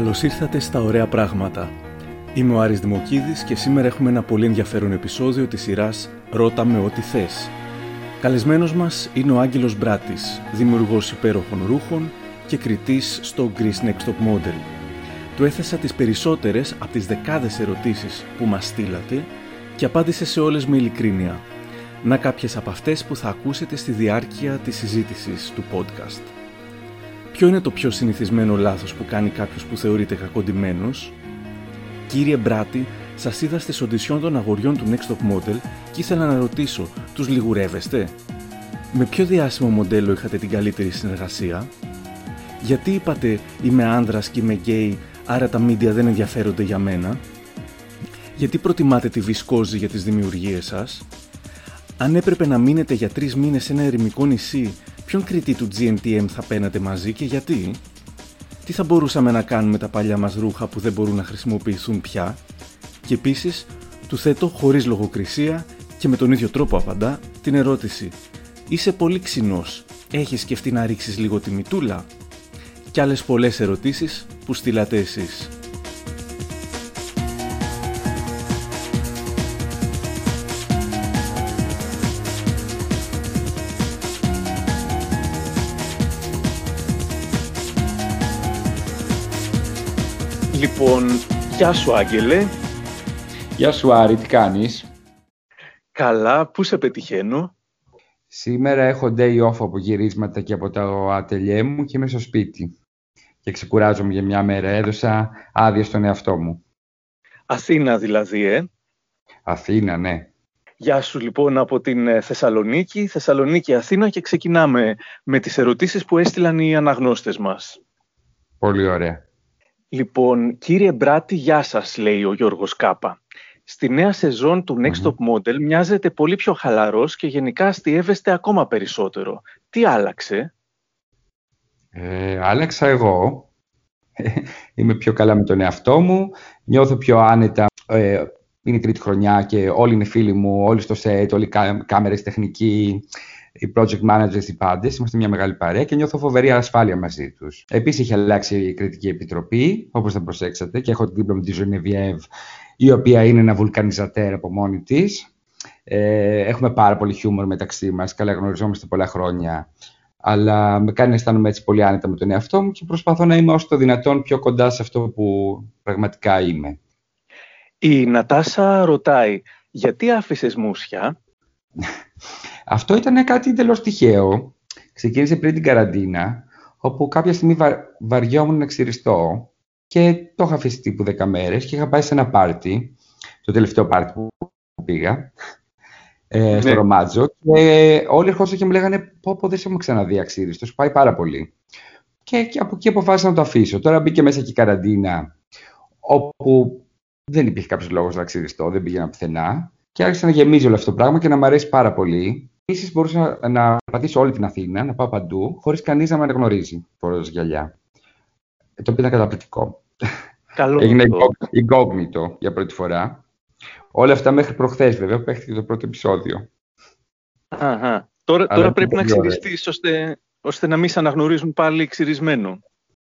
Καλώς ήρθατε στα Ωραία Πράγματα. Είμαι ο Άρης Δημοκίδης και σήμερα έχουμε ένα πολύ ενδιαφέρον επεισόδιο της σειράς «Ρώτα με ό,τι θες». Καλεσμένος μας είναι ο Άγγελος Μπράτης, δημιουργός υπέροχων ρούχων και κριτής στο Greece Next Top Model. Του έθεσα τις περισσότερες από τις δεκάδες ερωτήσεις που μας στείλατε και απάντησε σε όλες με ειλικρίνεια. Να κάποιες από αυτές που θα ακούσετε στη διάρκεια της συζήτησης του podcast. Ποιο είναι το πιο συνηθισμένο λάθος που κάνει κάποιος που θεωρείται κακοντημένος; Κύριε Μπράτη, σας είδα στις οντισιόν των αγοριών του Next Top Model και ήθελα να ρωτήσω, τους λιγουρεύεστε; Με ποιο διάσημο μοντέλο είχατε την καλύτερη συνεργασία; Γιατί είπατε είμαι άνδρας και είμαι γκέι, άρα τα μίντια δεν ενδιαφέρονται για μένα; Γιατί προτιμάτε τη βισκόζη για τις δημιουργίες σας; Αν έπρεπε να μείνετε για τρεις μήνες σε ένα ερημικό νησί ποιον κριτή του GNTM θα πένατε μαζί και γιατί; Τι θα μπορούσαμε να κάνουμε τα παλιά μας ρούχα που δεν μπορούν να χρησιμοποιηθούν πια; Και επίσης, του θέτω χωρίς λογοκρισία και με τον ίδιο τρόπο απαντά την ερώτηση «Είσαι πολύ ξινός, έχεις σκεφτεί να ρίξεις λίγο τη μητούλα» και άλλες πολλές ερωτήσεις που στείλατε εσείς. Λοιπόν, γεια σου Άγγελε. Γεια σου Άρη, τι κάνεις; Καλά, πού σε πετυχαίνω; Σήμερα έχω day off από γυρίσματα και από το ατελιέ μου και είμαι στο σπίτι. Και ξεκουράζομαι για μια μέρα. Έδωσα άδεια στον εαυτό μου. Αθήνα δηλαδή, ε; Αθήνα, ναι. Γεια σου λοιπόν από την ε, Θεσσαλονίκη, Θεσσαλονίκη Αθήνα και ξεκινάμε με τις ερωτήσεις που έστειλαν οι αναγνώστες μας. Πολύ ωραία. Λοιπόν, κύριε Μπράτη, γεια σας, λέει ο Γιώργος Κάπα. Στη νέα σεζόν του Next Top Model μοιάζετε πολύ πιο χαλαρός και γενικά αστείευεστε ακόμα περισσότερο. Τι άλλαξε; Ε, άλλαξα εγώ. Είμαι πιο καλά με τον εαυτό μου. Νιώθω πιο άνετα. Ε, είναι η τρίτη χρονιά και όλοι είναι φίλοι μου, όλοι στο set, όλοι οι κάμερες, τεχνικοί οι project managers, οι πάντες. Είμαστε μια μεγάλη παρέα και νιώθω φοβερή ασφάλεια μαζί τους. Επίσης, έχει αλλάξει η κριτική επιτροπή, όπως θα προσέξατε, και έχω την δίπλα μου τη Geneviève, η οποία είναι ένα βουλκανιζατέρ από μόνη της. Ε, έχουμε πάρα πολύ χιούμορ μεταξύ μας. Καλά, γνωριζόμαστε πολλά χρόνια. Αλλά με κάνει να αισθάνομαι έτσι πολύ άνετα με τον εαυτό μου και προσπαθώ να είμαι όσο το δυνατόν πιο κοντά σε αυτό που πραγματικά είμαι. Η Νατάσα ρωτάει, γιατί άφησες μουσια; Αυτό ήταν κάτι εντελώς τυχαίο. Ξεκίνησε πριν την καραντίνα, όπου κάποια στιγμή βα... βαριόμουν να ξυριστώ και το είχα αφήσει τύπου 10 μέρες και είχα πάει σε ένα πάρτι, το τελευταίο πάρτι που πήγα, ε, στο ναι. Ρομάτζο και όλοι ερχόντουσαν και μου λέγανε πω πω δεν σε έχουμε ξαναδεί αξίριστος, σου πάει πάρα πολύ. Και, και από εκεί αποφάσισα να το αφήσω. Τώρα μπήκε μέσα και η καραντίνα, όπου δεν υπήρχε κάποιος λόγος να ξυριστώ, δεν πήγαινα πουθενά. Και άρχισε να γεμίζει όλο αυτό το πράγμα και να μου αρέσει πάρα πολύ. Επίσης, μπορούσα να, να πατήσω όλη την Αθήνα, να πάω παντού, χωρίς κανείς να με αναγνωρίζει φορώντας γυαλιά. Ε, το οποίο ήταν καταπληκτικό. Καλό Έγινε incognito για πρώτη φορά. Όλα αυτά μέχρι προχθές, βέβαια, που παίχτηκε το πρώτο επεισόδιο. Αχα. Τώρα, τώρα πρέπει να ξυριστεί ώστε, ώστε να μην σε αναγνωρίζουν πάλι ξυρισμένο.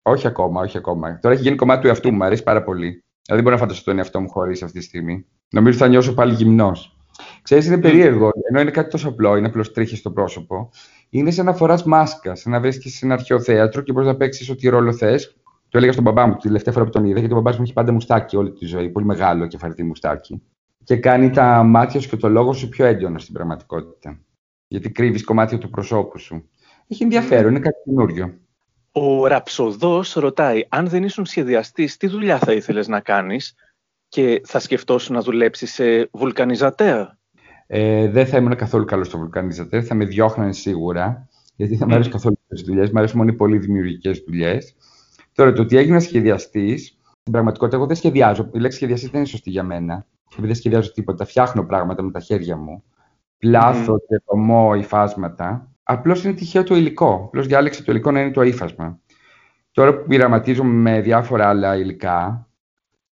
Όχι ακόμα, όχι ακόμα. Τώρα έχει γίνει κομμάτι του εαυτού μου, μου αρέσει πάρα πολύ. Δηλαδή, μπορώ να φανταστώ τον εαυτό μου χωρίς αυτή τη στιγμή. Νομίζω θα νιώσω πάλι γυμνός. Ξέρεις, είναι περίεργο. Ενώ είναι κάτι τόσο απλό, είναι απλώς τρίχη στο πρόσωπο. Είναι σαν να φοράς μάσκα, σαν να βρίσκεις σε ένα αρχαίο θέατρο και μπορείς να παίξεις ό,τι ρόλο θες. Το έλεγα στον μπαμπά μου τη τελευταία φορά που τον είδα, γιατί ο μπαμπά μου έχει πάντα μουστάκι όλη τη ζωή. Πολύ μεγάλο και φαρτί μουστάκι. Και κάνει τα μάτια σου και το λόγο σου πιο έντονα στην πραγματικότητα. Γιατί κρύβεις κομμάτια του προσώπου σου. Έχει ενδιαφέρον, είναι κάτι καινούριο. Ο Ραψοδός ρωτάει, αν δεν ήσουν σχεδιαστής, τι δουλειά θα ήθελες να κάνεις και θα σκεφτόσουν να δουλέψεις σε βουλκανιζατέρ. Ε, δεν θα ήμουν καθόλου καλός στο βουλκανιζατέρ, θα με διώχνανε σίγουρα, γιατί θα μου αρέσουν καθόλου τις δουλειές. Μου αρέσουν μόνο οι πολύ δημιουργικές δουλειές. Τώρα, το ότι έγινα σχεδιαστής, στην πραγματικότητα, εγώ δεν σχεδιάζω. Η λέξη σχεδιαστής δεν είναι σωστή για μένα. Επειδή δεν σχεδιάζω τίποτα, φτιάχνω πράγματα με τα χέρια μου. Πλάθω mm. και δομώ υφάσματα. Απλώς είναι τυχαίο το υλικό. Απλώς διάλεξα το υλικό να είναι το ύφασμα. Τώρα που πειραματίζομαι με διάφορα άλλα υλικά,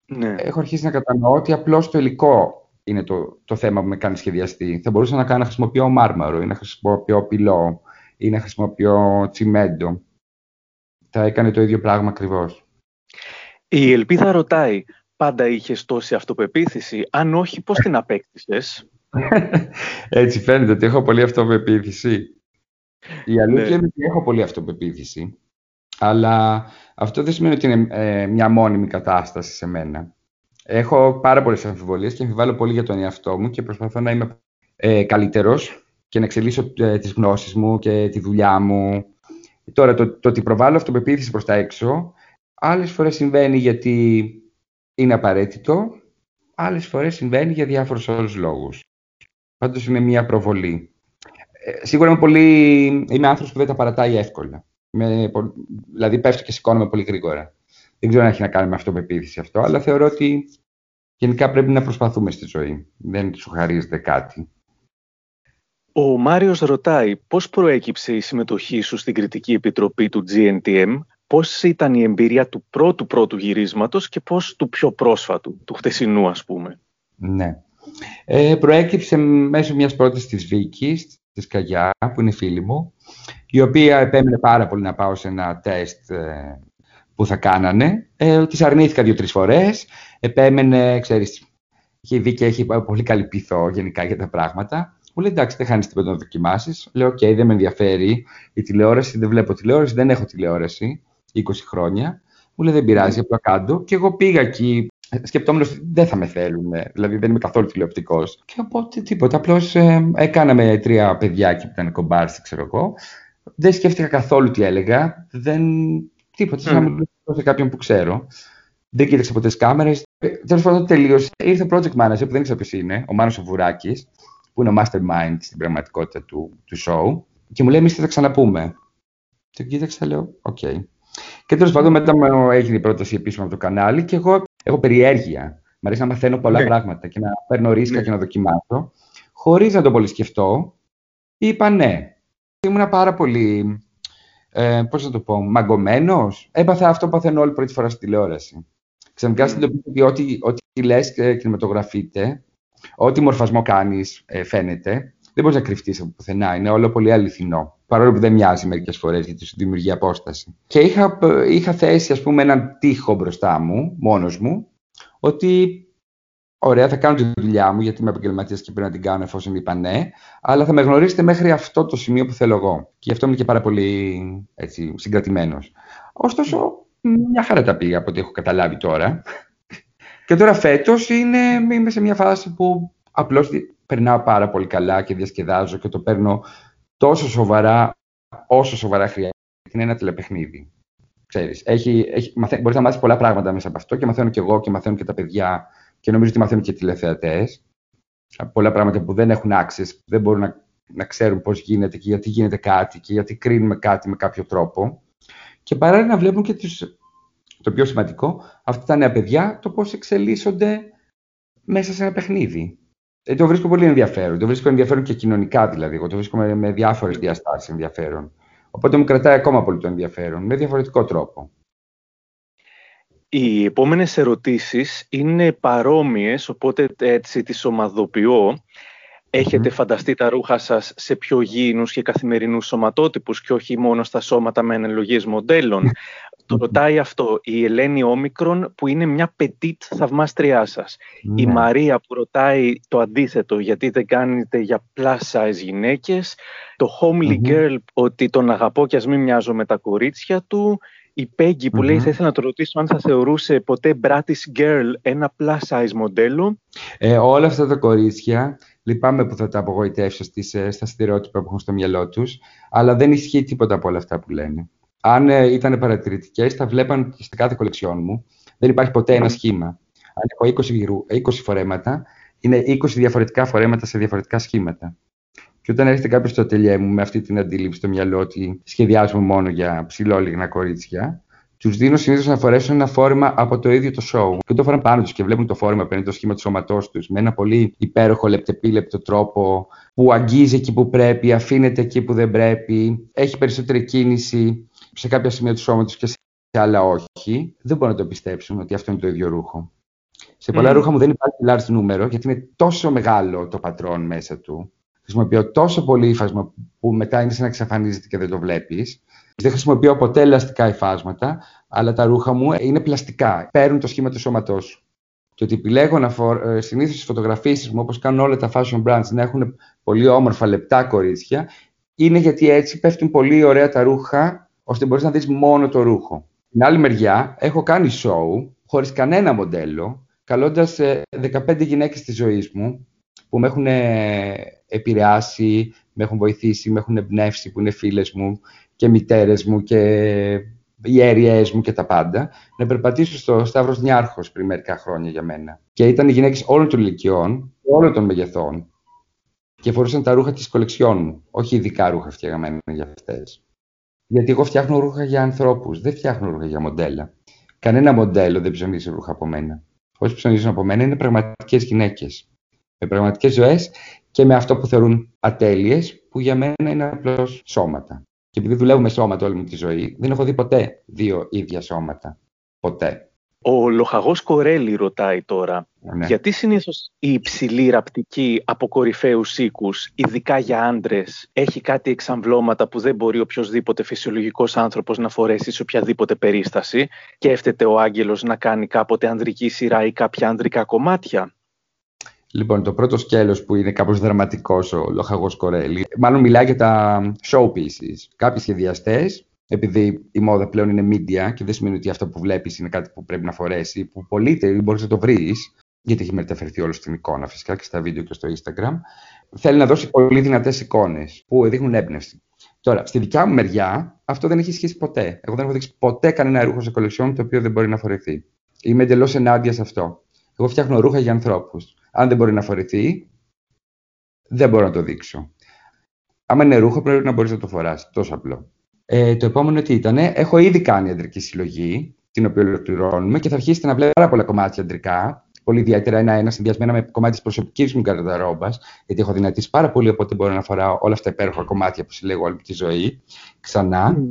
ναι. έχω αρχίσει να κατανοώ ότι απλώς το υλικό είναι το, το θέμα που με κάνει σχεδιαστή. Θα μπορούσα να, κάνω, να χρησιμοποιώ μάρμαρο ή να χρησιμοποιώ πυλό ή να χρησιμοποιώ τσιμέντο. Θα έκανε το ίδιο πράγμα ακριβώς. Η Ελπίδα ρωτάει, πάντα είχες τόση αυτοπεποίθηση, αν όχι πώς την απέκτησες; Έτσι φαίνεται ότι έχω πολύ αυτοπεποίθηση. Η αλήθεια ναι. είναι ότι έχω πολύ αυτοπεποίθηση, αλλά αυτό δεν σημαίνει ότι είναι ε, μια μόνιμη κατάσταση σε μένα. Έχω πάρα πολλές αμφιβολίες και αμφιβάλλω πολύ για τον εαυτό μου και προσπαθώ να είμαι ε, καλύτερος και να εξελίσσω ε, τις γνώσεις μου και τη δουλειά μου. Τώρα, το, το ότι προβάλλω αυτοπεποίθηση προς τα έξω, άλλες φορές συμβαίνει γιατί είναι απαραίτητο, άλλες φορές συμβαίνει για διάφορους άλλους λόγους. Πάντως είναι μια προβολή. Ε, σίγουρα είμαι, πολύ, είμαι άνθρωπος που δεν τα παρατάει εύκολα. Με, δηλαδή πέφτω και σηκώνομαι πολύ γρήγορα. Δεν ξέρω αν έχει να κάνει με αυτοπεποίθηση αυτό, αλλά θεωρώ ότι γενικά πρέπει να προσπαθούμε στη ζωή. Δεν σου χαρίζεται κάτι. Ο Μάριος ρωτάει πώς προέκυψε η συμμετοχή σου στην κριτική επιτροπή του GNTM, πώς ήταν η εμπειρία του πρώτου πρώτου γυρίσματος και πώς του πιο πρόσφατου, του χτεσινού ας πούμε. Ναι. Ε, προέκυψε μέσω μιας πρότασης της Βίκης, της Καγιά, που είναι φίλη μου, η οποία επέμενε πάρα πολύ να πάω σε ένα τεστ ε, που θα κάνανε. Ε, της αρνήθηκα δύο-τρεις φορές. Επέμενε, ξέρεις, η Βίκη έχει πολύ καλή πειθό γενικά για τα πράγματα. Μου λέει εντάξει, δεν χάνεις τίποτα να δοκιμάσεις. Λέω: Οκ, δεν με ενδιαφέρει η τηλεόραση, δεν βλέπω τηλεόραση, δεν έχω τηλεόραση 20 χρόνια. Μου λέει: Δεν πειράζει, απλά κάτω. Και εγώ πήγα εκεί σκεπτόμενος ότι δεν θα με θέλουν. Δηλαδή δεν είμαι καθόλου τηλεοπτικός. Και οπότε τίποτα. Απλώς ε, έκαναμε τρία παιδιά εκεί που ήταν κομπάρσι, ξέρω εγώ. Δεν σκέφτηκα καθόλου τι έλεγα. Δεν... Τίποτα. Σαν να μιλήσω σε κάποιον που ξέρω. Δεν κοίταξα ποτέ τις κάμερες. Ε, Τέλος πάντων, τελείωσε. Ήρθε project manager που δεν ήξερα ποιος είναι, ο Μάνος Βουράκη, που είναι ο mastermind στην πραγματικότητα του, του show. Και μου λέει: Εμείς θα ξαναπούμε. Το κοίταξα, λέω: OK. Okay. Και τέλος πάντων, μετά έγινε η πρόταση επίσημα από το κανάλι και εγώ έχω περιέργεια. Μ' αρέσει να μαθαίνω πολλά ναι. πράγματα και να παίρνω ρίσκα ναι. και να δοκιμάσω. Χωρίς να το πολυσκεφτώ, είπα ναι. Ήμουν πάρα πολύ, ε, πώς να το πω, μαγκωμένος. Έπαθα αυτό που παθαίνω όλοι πρώτη φορά στη τηλεόραση. Ξαφνικά mm. συνειδητοποιώ ότι ό,τι, ό,τι λες και κινηματογραφείται, ό,τι μορφασμό κάνεις ε, φαίνεται, δεν μπορείς να κρυφτείς από πουθενά. Είναι όλο πολύ αληθινό. Παρόλο που δεν μοιάζει μερικές φορές γιατί σου δημιουργεί απόσταση. Και είχα, είχα θέσει, ας πούμε, έναν τείχο μπροστά μου, μόνος μου, ότι ωραία, θα κάνω τη δουλειά μου γιατί είμαι επαγγελματίας και πρέπει να την κάνω εφόσον είπα ναι, αλλά θα με γνωρίσετε μέχρι αυτό το σημείο που θέλω εγώ. Και γι' αυτό είμαι και πάρα πολύ συγκρατημένος. Ωστόσο, μια χαρά τα πήγα από ό,τι έχω καταλάβει τώρα. Και τώρα φέτος είμαι σε μια φάση που απλώς περνάω πάρα πολύ καλά και διασκεδάζω και το παίρνω τόσο σοβαρά όσο σοβαρά χρειάζεται. Είναι ένα τηλεπαιχνίδι. Ξέρεις, έχει, έχει, μαθα... μπορείς να μάθεις πολλά πράγματα μέσα από αυτό και μαθαίνω και εγώ και μαθαίνω και τα παιδιά και νομίζω ότι μαθαίνουν και οι τηλεθεατές. Πολλά πράγματα που δεν έχουν access, που δεν μπορούν να, να ξέρουν πώς γίνεται και γιατί γίνεται κάτι και γιατί κρίνουμε κάτι με κάποιο τρόπο. Και παράλληλα να βλέπουν και τους, το πιο σημαντικό, αυτά τα νέα παιδιά, το πώς εξελίσσονται μέσα σε ένα παιχνίδι. Ε, το βρίσκω πολύ ενδιαφέρον. Το βρίσκω ενδιαφέρον και κοινωνικά δηλαδή. Εγώ το βρίσκω με, με διάφορες διαστάσεις ενδιαφέρον. Οπότε μου κρατάει ακόμα πολύ το ενδιαφέρον, με διαφορετικό τρόπο. Οι επόμενες ερωτήσεις είναι παρόμοιες, οπότε έτσι τις ομαδοποιώ. Έχετε φανταστεί τα ρούχα σας σε πιο γήινους και καθημερινούς σωματότυπους και όχι μόνο στα σώματα με αναλογίες μοντέλων; Το ρωτάει αυτό η Ελένη Όμικρον που είναι μια πετίτ θαυμάστριά σας. Η ναι. Μαρία που ρωτάει το αντίθετο γιατί δεν κάνετε για plus size γυναίκες. Το homely girl ότι τον αγαπώ και ας μην μοιάζω με τα κορίτσια του. Η Πέγγι που λέει θα ήθελα να το ρωτήσω αν θα θεωρούσε ποτέ μπράτις girl ένα plus size μοντέλο. Ε, όλα αυτά τα κορίτσια Λυπάμαι που θα τα απογοητεύσω στις, ε, στα στερεότυπα που έχουν στο μυαλό τους, αλλά δεν ισχύει τίποτα από όλα αυτά που λένε αν ε, ήταν παρατηρητικές, θα βλέπαν και στην κάθε κολεξιόν μου. Δεν υπάρχει ποτέ ένα σχήμα. Αν έχω 20, 20 φορέματα, είναι 20 διαφορετικά φορέματα σε διαφορετικά σχήματα. Και όταν έρχεται κάποιος στο ατελιέ μου με αυτή την αντίληψη στο μυαλό ότι σχεδιάζουμε μόνο για ψηλόλιγνα κορίτσια, τους δίνω συνήθως να φορέσουν ένα φόρεμα από το ίδιο το show. Και το φοράνε πάνω τους και βλέπουν το φόρεμα, παίρνει το σχήμα του σώματός τους με ένα πολύ υπέροχο λεπτεπίλεπτο τρόπο που αγγίζει εκεί που πρέπει, αφήνεται εκεί που δεν πρέπει, έχει περισσότερη κίνηση σε κάποια σημεία του σώματος και σε άλλα όχι, δεν μπορούν να το πιστέψουν ότι αυτό είναι το ίδιο ρούχο. Σε πολλά mm. ρούχα μου δεν υπάρχει large νούμερο, γιατί είναι τόσο μεγάλο το πατρόν μέσα του. Χρησιμοποιώ τόσο πολύ ύφασμα που μετά είναι σαν να εξαφανίζεται και δεν το βλέπεις. Δεν χρησιμοποιώ ποτέ ελαστικά υφάσματα, αλλά τα ρούχα μου είναι πλαστικά. Παίρνουν το σχήμα του σώματός σου. Και ότι επιλέγω να φορ... Ε, συνήθως τι φωτογραφίσεις μου, όπως κάνουν όλα τα fashion brands, να έχουν πολύ όμορφα λεπτά κορίτσια, είναι γιατί έτσι πέφτουν πολύ ωραία τα ρούχα, ώστε μπορείς να δεις μόνο το ρούχο. Την άλλη μεριά, έχω κάνει show χωρίς κανένα μοντέλο, καλώντας 15 ε, γυναίκες της ζωής μου που με έχουν επηρεάσει, με έχουν βοηθήσει, με έχουν εμπνεύσει, που είναι φίλες μου και μητέρες μου και οι αίριέ μου και τα πάντα, να περπατήσω στο Σταύρος Νιάρχος πριν μερικά χρόνια για μένα. Και ήταν οι γυναίκες όλων των ηλικιών, όλων των μεγεθών και φορούσαν τα ρούχα της κολεξιών μου, όχι ειδικά ρούχα φτιαγμένα για αυτές. Γιατί εγώ φτιάχνω ρούχα για ανθρώπους, δεν φτιάχνω ρούχα για μοντέλα. Κανένα μοντέλο δεν ψωνίζει ρούχα από μένα. Όσοι ψωνίζουν από μένα είναι πραγματικές γυναίκες. Με πραγματικέ ζωές και με αυτό που θεωρούν ατέλειες, που για μένα είναι απλώς σώματα. Και επειδή δουλεύω με σώματα όλη μου τη ζωή, δεν έχω δει ποτέ δύο ίδια σώματα. Ποτέ. Ο λοχαγός Κορέλη ρωτάει τώρα, ναι. γιατί συνήθως η υψηλή ραπτική από κορυφαίους οίκους, ειδικά για άντρες, έχει κάτι εξαμβλώματα που δεν μπορεί οποιοδήποτε φυσιολογικός άνθρωπος να φορέσει σε οποιαδήποτε περίσταση και έφτεται ο Άγγελος να κάνει κάποτε ανδρική σειρά ή κάποια ανδρικά κομμάτια. Λοιπόν, το πρώτο σκέλος που είναι κάπως δραματικός ο Λοχαγός Κορέλη, μάλλον μιλάει για τα showpieces. Κάποιοι σχεδιαστές, επειδή η μόδα πλέον είναι media και δεν σημαίνει ότι αυτό που βλέπεις είναι κάτι που πρέπει να φορέσει, που πωλείται ή μπορείς να το βρεις, γιατί έχει μεταφερθεί όλο στην εικόνα φυσικά και στα βίντεο και στο Instagram, θέλει να δώσει πολύ δυνατές εικόνες που δείχνουν έμπνευση. Τώρα, στη δικιά μου μεριά, αυτό δεν έχει σχέση ποτέ. Εγώ δεν έχω δείξει ποτέ κανένα ρούχο σε κολεξιόν το οποίο δεν μπορεί να φορεθεί. Είμαι εντελώς ενάντια σε αυτό. Εγώ φτιάχνω ρούχα για ανθρώπους. Αν δεν μπορεί να φορεθεί, δεν μπορώ να το δείξω. Άμα είναι ρούχο, πρέπει να μπορείς να το φοράς. Τόσο απλό. Ε, το επόμενο τι ήταν, έχω ήδη κάνει αντρική συλλογή, την οποία ολοκληρώνουμε και θα αρχίσετε να βλέπετε πάρα πολλά κομμάτια αντρικά. Πολύ ιδιαίτερα ένα-ένα συνδυασμένα με κομμάτι της προσωπικής μου καρδαρόμπας, γιατί έχω δυνατήσει πάρα πολύ, οπότε μπορώ να φοράω όλα αυτά τα υπέροχα κομμάτια που συλλέγω όλη τη ζωή ξανά. Mm.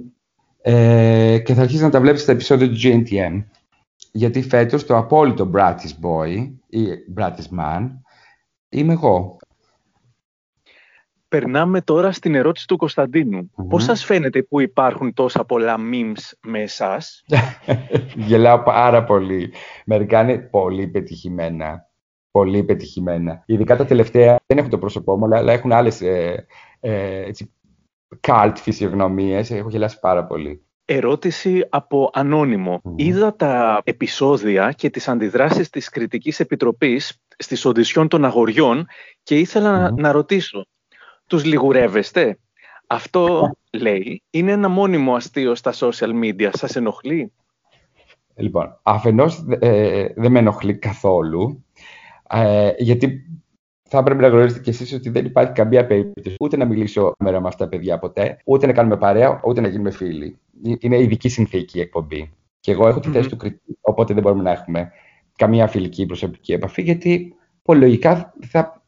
Ε, και θα αρχίσει να τα βλέπεις στα επεισόδια του GNTM γιατί φέτος το απόλυτο Bratish Boy ή Bratish Man είμαι εγώ. Περνάμε τώρα στην ερώτηση του Κωνσταντίνου. Mm-hmm. Πώς σας φαίνεται που υπάρχουν τόσα πολλά memes με εσάς; Γελάω πάρα πολύ. Μερικά είναι πολύ πετυχημένα. Πολύ πετυχημένα. Ειδικά τα τελευταία δεν έχουν το πρόσωπό μου, αλλά έχουν άλλες ε, ε, έτσι, cult φυσιογνωμίες. Έχω γελάσει πάρα πολύ. Ερώτηση από ανώνυμο. Είδα τα επεισόδια και τις αντιδράσεις της Κριτικής Επιτροπής στις οντισιόν των αγοριών και ήθελα να, ρωτήσω. Τους λιγουρεύεστε; Αυτό, λέει, είναι ένα μόνιμο αστείο στα social media. Σας ενοχλεί; Λοιπόν, αφενός ε, δεν με ενοχλεί καθόλου, ε, γιατί θα έπρεπε να γνωρίζετε κι εσείς ότι δεν υπάρχει καμία περίπτωση ούτε να μιλήσω μέρα με αυτά τα παιδιά ποτέ, ούτε να κάνουμε παρέα, ούτε να γίνουμε φίλοι. Είναι ειδική συνθήκη η εκπομπή. Και εγώ έχω τη θέση του κριτή, οπότε δεν μπορούμε να έχουμε καμία φιλική προσωπική επαφή, γιατί πολύ λογικά θα,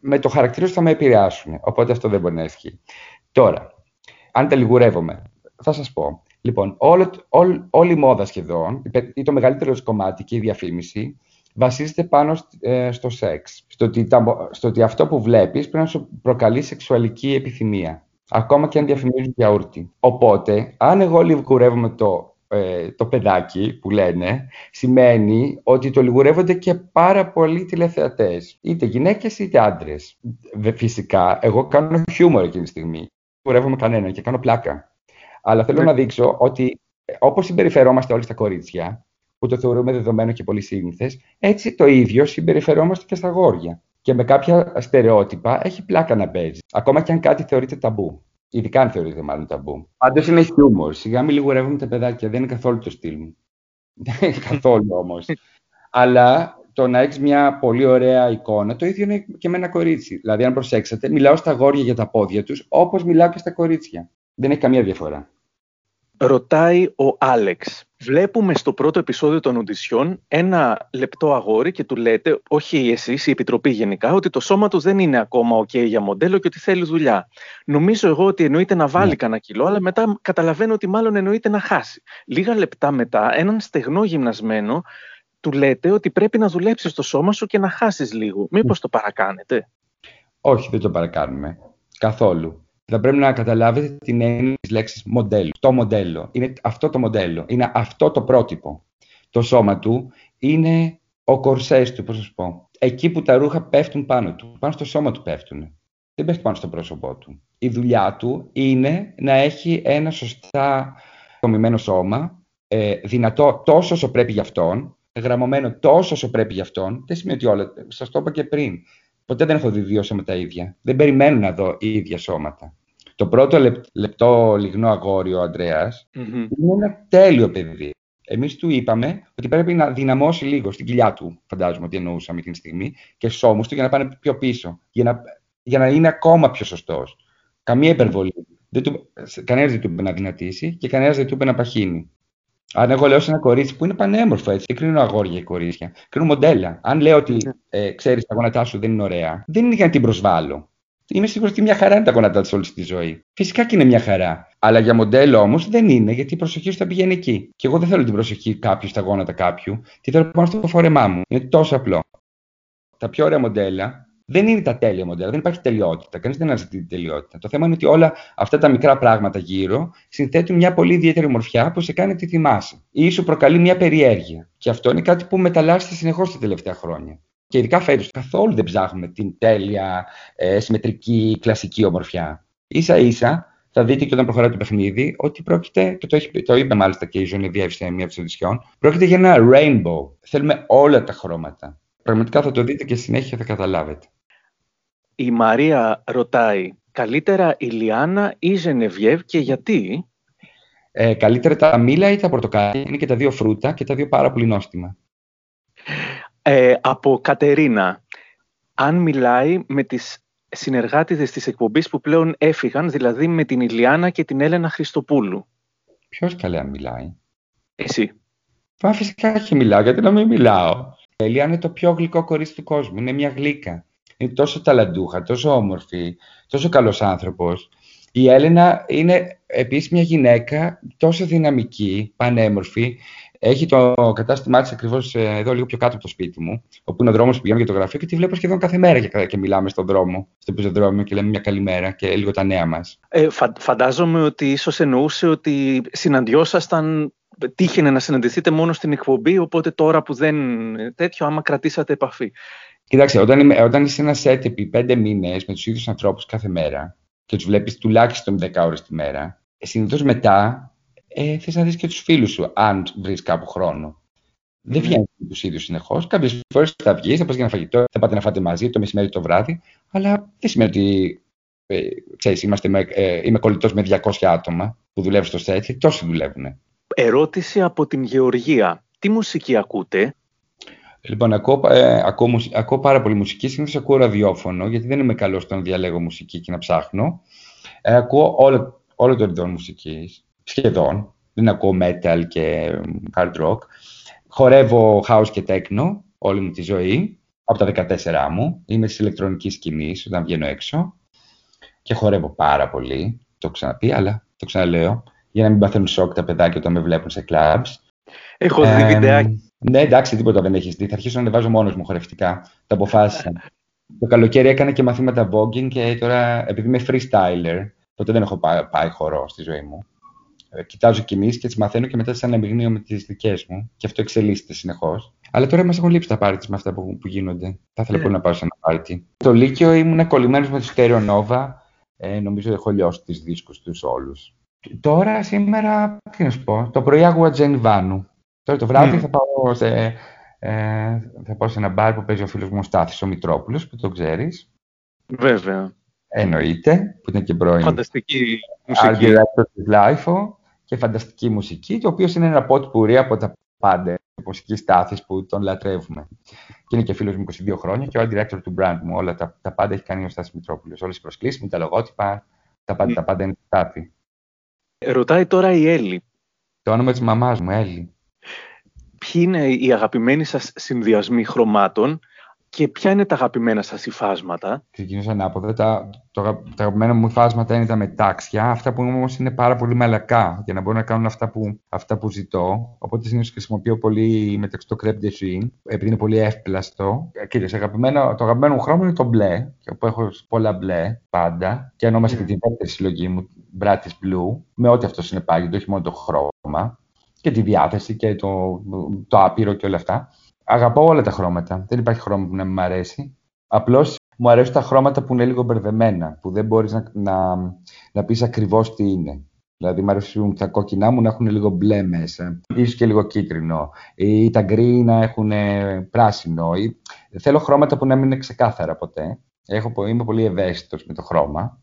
με το χαρακτήρα θα με επηρεάσουν. Οπότε αυτό δεν μπορεί να ισχύει. Τώρα, αν τα λιγουρεύομαι, θα σας πω. Λοιπόν, όλο, όλη, όλη η μόδα σχεδόν, ή το μεγαλύτερο κομμάτι και η διαφήμιση, βασίζεται πάνω ε, στο σεξ. Στο ότι, στο ότι αυτό που βλέπεις πρέπει να σου προκαλεί σεξουαλική επιθυμία. Ακόμα και αν διαφημίζουν γιαούρτι. Οπότε, αν εγώ λιγουρεύομαι το, ε, το παιδάκι που λένε, σημαίνει ότι το λιγουρεύονται και πάρα πολλοί τηλεθεατές. Είτε γυναίκες είτε άντρες. Φυσικά, εγώ κάνω χιούμορ εκείνη τη στιγμή. Λιγουρεύομαι κανέναν και κάνω πλάκα. Αλλά θέλω ναι. να δείξω ότι ε, όπως συμπεριφερόμαστε όλοι στα κορίτσια, που το θεωρούμε δεδομένο και πολύ σύνηθες, έτσι το ίδιο συμπεριφερόμαστε και στα γόρια. Και με κάποια στερεότυπα έχει πλάκα να παίζεις. Ακόμα και αν κάτι θεωρείται ταμπού. Ειδικά αν θεωρείται μάλλον ταμπού. Πάντως είναι χιούμορ. Σιγά μην λιγουρεύουμε τα παιδάκια. Δεν είναι καθόλου το στυλ μου. Δεν είναι καθόλου όμως. Αλλά το να έχεις μια πολύ ωραία εικόνα, το ίδιο είναι και με ένα κορίτσι. Δηλαδή, αν προσέξετε, μιλάω στα γόρια για τα πόδια τους, όπως μιλάω και στα κορίτσια. Δεν έχει καμία διαφορά. Ρωτάει ο Άλεξ. Βλέπουμε στο πρώτο επεισόδιο των οντισιών ένα λεπτό αγόρι και του λέτε, όχι εσείς, η Επιτροπή γενικά, ότι το σώμα τους δεν είναι ακόμα ok για μοντέλο και ότι θέλει δουλειά. Νομίζω εγώ ότι εννοείται να βάλει ναι. κανένα κιλό, αλλά μετά καταλαβαίνω ότι μάλλον εννοείται να χάσει. Λίγα λεπτά μετά, έναν στεγνό γυμνασμένο του λέτε ότι πρέπει να δουλέψεις το σώμα σου και να χάσεις λίγο. Μήπως το παρακάνετε; Όχι, δεν το παρακάνουμε. Καθόλου θα πρέπει να καταλάβετε την έννοια της λέξης μοντέλο. Το μοντέλο. Είναι αυτό το μοντέλο. Είναι αυτό το πρότυπο. Το σώμα του είναι ο κορσές του, πώς να σου πω. Εκεί που τα ρούχα πέφτουν πάνω του. Πάνω στο σώμα του πέφτουν. Δεν πέφτει πάνω στο πρόσωπό του. Η δουλειά του είναι να έχει ένα σωστά κομμένο σώμα, ε, δυνατό τόσο όσο πρέπει για αυτόν, γραμμωμένο τόσο όσο πρέπει για αυτόν. Δεν σημαίνει ότι όλα. Σας το είπα και πριν. Ποτέ δεν έχω δει δύο σώματα ίδια. Δεν περιμένω να δω ίδια σώματα. Το πρώτο λεπτό λιγνό αγόρι ο Ανδρέας είναι ένα τέλειο παιδί. Εμείς του είπαμε ότι πρέπει να δυναμώσει λίγο στην κοιλιά του, φαντάζομαι ότι εννοούσαμε εκείνη τη στιγμή, και στους ώμους του για να πάνε πιο πίσω. Για να, για να είναι ακόμα πιο σωστός. Καμία υπερβολή. Κανένας δεν του είπε να δυνατήσει και κανένας δεν του είπε να παχύνει. Αν εγώ λέω σε ένα κορίτσι που είναι πανέμορφο έτσι, δεν κρίνω αγόρια ή κορίτσια, κρίνω μοντέλα. Αν λέω ότι ε, ξέρεις τα γόνατά σου δεν είναι ωραία, δεν είναι για να την προσβάλλω. Είμαι σίγουρος ότι μια χαρά είναι τα γόνατά της όλης της ζωής. Φυσικά και είναι μια χαρά. Αλλά για μοντέλο όμως δεν είναι, γιατί η προσοχή σου θα πηγαίνει εκεί. Και εγώ δεν θέλω την προσοχή κάποιου στα γόνατα κάποιου, τι θέλω πάνω στο φόρεμά μου. Είναι τόσο απλό. Τα πιο ωραία μοντέλα δεν είναι τα τέλεια μοντέλα, δεν υπάρχει τελειότητα. Κανείς δεν αναζητεί την τελειότητα. Το θέμα είναι ότι όλα αυτά τα μικρά πράγματα γύρω συνθέτουν μια πολύ ιδιαίτερη μορφιά που σε κάνει τη θυμάσαι ή σου προκαλεί μια περιέργεια. Και αυτό είναι κάτι που μεταλλάσσεται συνεχώς τα τελευταία χρόνια. Και ειδικά φέτος καθόλου δεν ψάχνουμε την τέλεια, ε, συμμετρική, κλασική ομορφιά. σα ίσα θα δείτε και όταν προχωράει το παιχνίδι ότι πρόκειται, και το, έχει, το είπε μάλιστα και η Ζωνεβία σε μία από τι οδησιών, πρόκειται για ένα rainbow. Θέλουμε όλα τα χρώματα. Πραγματικά θα το δείτε και συνέχεια θα καταλάβετε. Η Μαρία ρωτάει, καλύτερα η Λιάννα ή η Ζενεβιέβ και γιατί; Ε, καλύτερα τα μήλα ή τα πορτοκάλια. Είναι και τα δύο φρούτα και τα δύο πάρα πολύ νόστιμα. Ε, από Κατερίνα, αν μιλάει με τις συνεργάτηδες της εκπομπής που πλέον έφυγαν, δηλαδή με την Ηλιάνα και την Έλενα Χριστοπούλου. Ποιος καλέ αν μιλάει; Εσύ. Μα φυσικά και μιλάω, γιατί να μην μιλάω. Η Ηλιάνα είναι το πιο γλυκό κορίτσι του κόσμου. Είναι μια γλύκα είναι τόσο ταλαντούχα, τόσο όμορφη, τόσο καλός άνθρωπος. Η Έλενα είναι επίσης μια γυναίκα τόσο δυναμική, πανέμορφη. Έχει το κατάστημά της ακριβώς ε, εδώ λίγο πιο κάτω από το σπίτι μου, όπου είναι ο δρόμος που πηγαίνω για το γραφείο και τη βλέπω σχεδόν κάθε μέρα και, και μιλάμε στον δρόμο, στο πεζοδρόμιο και λέμε μια καλημέρα και λίγο τα νέα μας. Ε, φαντάζομαι ότι ίσως εννοούσε ότι συναντιόσασταν τύχαινε να συναντηθείτε μόνο στην εκπομπή, οπότε τώρα που δεν τέτοιο, άμα κρατήσατε επαφή. Κοίταξε, όταν, όταν είσαι ένα set επί πέντε μήνες με τους ίδιους ανθρώπους κάθε μέρα και τους βλέπεις τουλάχιστον 10 ώρες τη μέρα, ε, συνήθως μετά ε, θες να δεις και τους φίλους σου, αν βρεις κάπου χρόνο. Δεν βγαίνει με τους ίδιους συνεχώς. Κάποιες φορές θα βγεις, θα πας για ένα φαγητό, θα πάτε να φάτε μαζί το μεσημέρι το βράδυ, αλλά δεν σημαίνει ότι. Ε, ξέρεις, είμαστε με, ε, είμαι κολλητός με 200 άτομα που δουλεύουν στο set και τόσοι δουλεύουν. Ερώτηση από την Γεωργία. Τι μουσική ακούτε; Λοιπόν, ακούω, ε, ακούω, ακούω πάρα πολύ μουσική. Συνήθως ακούω ραδιόφωνο, γιατί δεν είμαι καλός στο να διαλέγω μουσική και να ψάχνω. Ε, ακούω όλο, όλο το ειδών μουσικής, σχεδόν. Δεν ακούω metal και hard rock. Χορεύω house και techno όλη μου τη ζωή, από τα 14 μου. Είμαι τη ηλεκτρονική σκηνή όταν βγαίνω έξω. Και χορεύω πάρα πολύ. Το έχω ξαναπεί, αλλά το ξαναλέω. Για να μην παθαίνουν σοκ τα παιδάκια όταν με βλέπουν σε clubs. Έχω δει βιντεάκι ναι, εντάξει, τίποτα δεν έχεις δει. Θα αρχίσω να ανεβάζω μόνος μου χορευτικά. Το αποφάσισα. το καλοκαίρι έκανα και μαθήματα voguing και τώρα, επειδή είμαι freestyler, τότε δεν έχω πάει, πάει χορό στη ζωή μου. Ε, κοιτάζω κινήσει και τις μαθαίνω και μετά τι αναμειγνύω με τις δικές μου. Και αυτό εξελίσσεται συνεχώς. Αλλά τώρα μας έχουν λείψει τα πάρτι με αυτά που, που γίνονται. Θα ήθελα yeah. πολύ να πάω σε ένα πάρτι. Το Λύκειο ήμουν κολλημένος με του Stereo Nova. Ε, νομίζω έχω λιώσει του δίσκους τους όλους. Τώρα, σήμερα, τι να σου πω, το πρωί άκουγα Τζέν Βάνου. Τώρα το βράδυ mm. θα, πάω σε, ε, θα πάω σε ένα μπαρ που παίζει ο φίλος μου ο Στάθης, ο Μητρόπουλος, που το ξέρεις. Βέβαια. Εννοείται, που ήταν και πρώην. Φανταστική μουσική. Art της LIFO και φανταστική μουσική, το οποίος είναι ένα πότι πουρί από τα πάντα μουσική στάθη που τον λατρεύουμε. Και είναι και φίλος μου 22 χρόνια και ο art director του brand μου. Όλα τα, τα πάντα έχει κάνει ο Στάθης Μητρόπουλος. Όλες οι προσκλήσεις μου, τα λογότυπα, τα πάντα, τα πάντα είναι στάθη. Ρωτάει τώρα η Έλλη. Το όνομα της μαμάς μου, Έλλη ποιοι είναι οι αγαπημένοι σας συνδυασμοί χρωμάτων, και ποια είναι τα αγαπημένα σας υφάσματα; Ξεκινήσω ανάποδα. Τα, το, τα αγαπημένα μου υφάσματα είναι τα μετάξια, αυτά που όμως είναι πάρα πολύ μαλακά για να μπορώ να κάνουν αυτά που, αυτά που ζητώ. Οπότε συνήθως χρησιμοποιώ πολύ μεταξύ το crepe de chine, επειδή είναι πολύ εύπλαστο. Ε, Κύριε, αγαπημένο, το αγαπημένο μου χρώμα είναι το μπλε, που έχω πολλά μπλε πάντα. Και ονόμασα και την δεύτερη συλλογή μου, Bratis Blue, με ό,τι αυτό συνεπάγεται, όχι μόνο το χρώμα και τη διάθεση και το, το άπειρο και όλα αυτά. Αγαπώ όλα τα χρώματα. Δεν υπάρχει χρώμα που να μην μου αρέσει. Απλώς μου αρέσουν τα χρώματα που είναι λίγο μπερδεμένα, που δεν μπορείς να, να, να πεις ακριβώς τι είναι. Δηλαδή, μου αρέσουν τα κόκκινά μου να έχουν λίγο μπλε μέσα, ίσως και λίγο κίτρινο, ή τα γκρι να έχουν πράσινο. Ή... Θέλω χρώματα που να μην είναι ξεκάθαρα ποτέ. Έχω, είμαι πολύ ευαίσθητος με το χρώμα.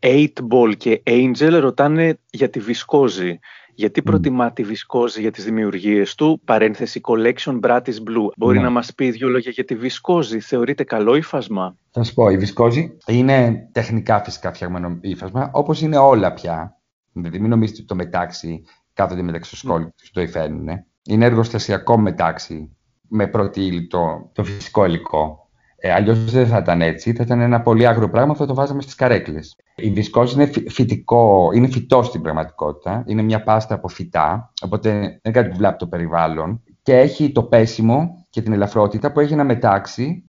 8 Ball και Angel ρωτάνε για τη βισκόζη. Γιατί προτιμά τη Βισκόζη για τις δημιουργίες του, παρένθεση Collection Bratis Blue. Μπορεί ναι. να μας πει δύο λόγια για τη Βισκόζη. Θεωρείται καλό ύφασμα; Θα σου πω, η Βισκόζη είναι τεχνικά φυσικά φτιαγμένο ύφασμα, όπως είναι όλα πια. Δηλαδή μην νομίζετε ότι το μετάξι κάθονται μεταξύ τους σκόλου mm. το υφαίνουν. Είναι εργοστασιακό μετάξι με πρώτη ύλη το, το φυσικό υλικό. Ε, Αλλιώς δεν θα ήταν έτσι. Θα ήταν ένα πολύ άγριο πράγμα, θα το βάζαμε στις καρέκλες. Η βισκόζη είναι φυτικό, είναι φυτό στην πραγματικότητα. Είναι μια πάστα από φυτά, οπότε δεν είναι κάτι που βλάπτει το περιβάλλον. Και έχει το πέσιμο και την ελαφρότητα που έχει ένα μετάξι.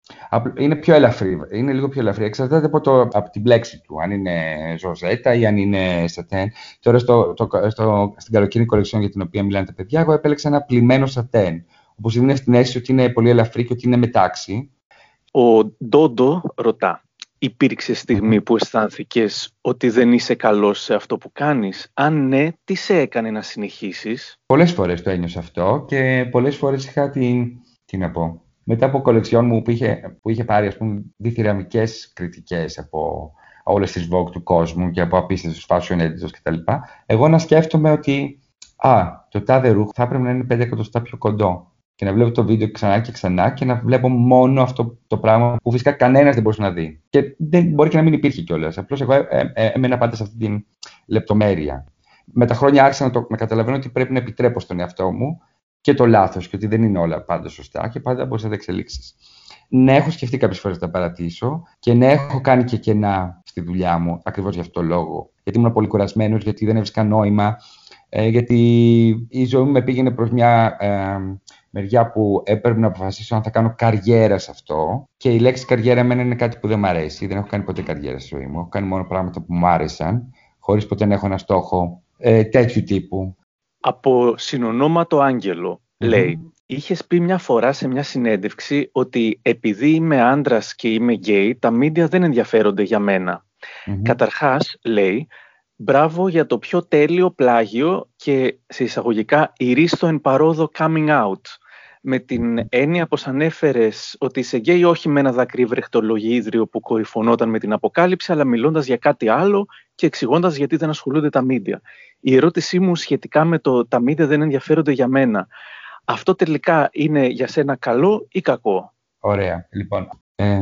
Είναι πιο ελαφρύ, είναι λίγο πιο ελαφρύ. Εξαρτάται από, το, από την πλέξη του, αν είναι ζωζέτα ή αν είναι σατέν. Τώρα στο, το, στο, στην καλοκαιρινή κολεξιόν για την οποία μιλάνε τα παιδιά, εγώ επέλεξα ένα πλημμένο σατέν. Όπως είναι στην αίσθηση ότι είναι πολύ ελαφρύ και ότι είναι μετάξι. Ο Ντόντο ρωτά, υπήρξε στιγμή που αισθάνθηκες ότι δεν είσαι καλός σε αυτό που κάνεις; Αν ναι, τι σε έκανε να συνεχίσεις; Πολλές φορές το ένιωσα αυτό και πολλές φορές είχα την, τι να πω, μετά από κολεξιόν μου που είχε, που είχε πάρει ας πούμε διθυραμικές κριτικές από όλες τις Vogue του κόσμου και από απίστευτου fashion editors κτλ. Εγώ να σκέφτομαι ότι α, το τάδε ρούχο θα έπρεπε να είναι 5 εκατοστά πιο κοντό και να βλέπω το βίντεο ξανά και ξανά και να βλέπω μόνο αυτό το πράγμα που φυσικά κανένας δεν μπορούσε να δει. Και δεν, μπορεί και να μην υπήρχε κιόλας. Απλώς εγώ ε, ε, ε, έμενα πάντα σε αυτή την λεπτομέρεια. Με τα χρόνια άρχισα να, το, να καταλαβαίνω ότι πρέπει να επιτρέπω στον εαυτό μου και το λάθος και ότι δεν είναι όλα πάντα σωστά και πάντα μπορείς να τα εξελίξεις. Ναι, έχω σκεφτεί κάποιες φορές να τα παρατήσω και ναι, έχω κάνει και κενά στη δουλειά μου ακριβώς για αυτό το λόγο. Γιατί ήμουν πολύ κουρασμένος, γιατί δεν έβρισκα νόημα, ε, γιατί η ζωή μου με πήγαινε προς μια ε, μεριά που έπρεπε να αποφασίσω αν θα κάνω καριέρα σε αυτό. Και η λέξη καριέρα εμένα είναι κάτι που δεν μου αρέσει. Δεν έχω κάνει ποτέ καριέρα στη ζωή μου. Έχω κάνει μόνο πράγματα που μου άρεσαν, χωρίς ποτέ να έχω ένα στόχο ε, τέτοιου τύπου. Από συνονόματο Άγγελο, λέει, είχες πει μια φορά σε μια συνέντευξη ότι επειδή είμαι άντρας και είμαι γκέι, τα μίντια δεν ενδιαφέρονται για μένα. Mm-hmm. Καταρχάς, λέει, Μπράβο για το πιο τέλειο πλάγιο και σε εισαγωγικά ηρίστο εν παρόδο coming out. Με την έννοια πως ανέφερες ότι είσαι γκέι όχι με ένα δακρύ βρεχτολογίδριο που κορυφωνόταν με την αποκάλυψη, αλλά μιλώντας για κάτι άλλο και εξηγώντας γιατί δεν ασχολούνται τα μίντια. Η ερώτησή μου σχετικά με το τα μίντια δεν ενδιαφέρονται για μένα. Αυτό τελικά είναι για σένα καλό ή κακό; Ωραία. Λοιπόν, ε,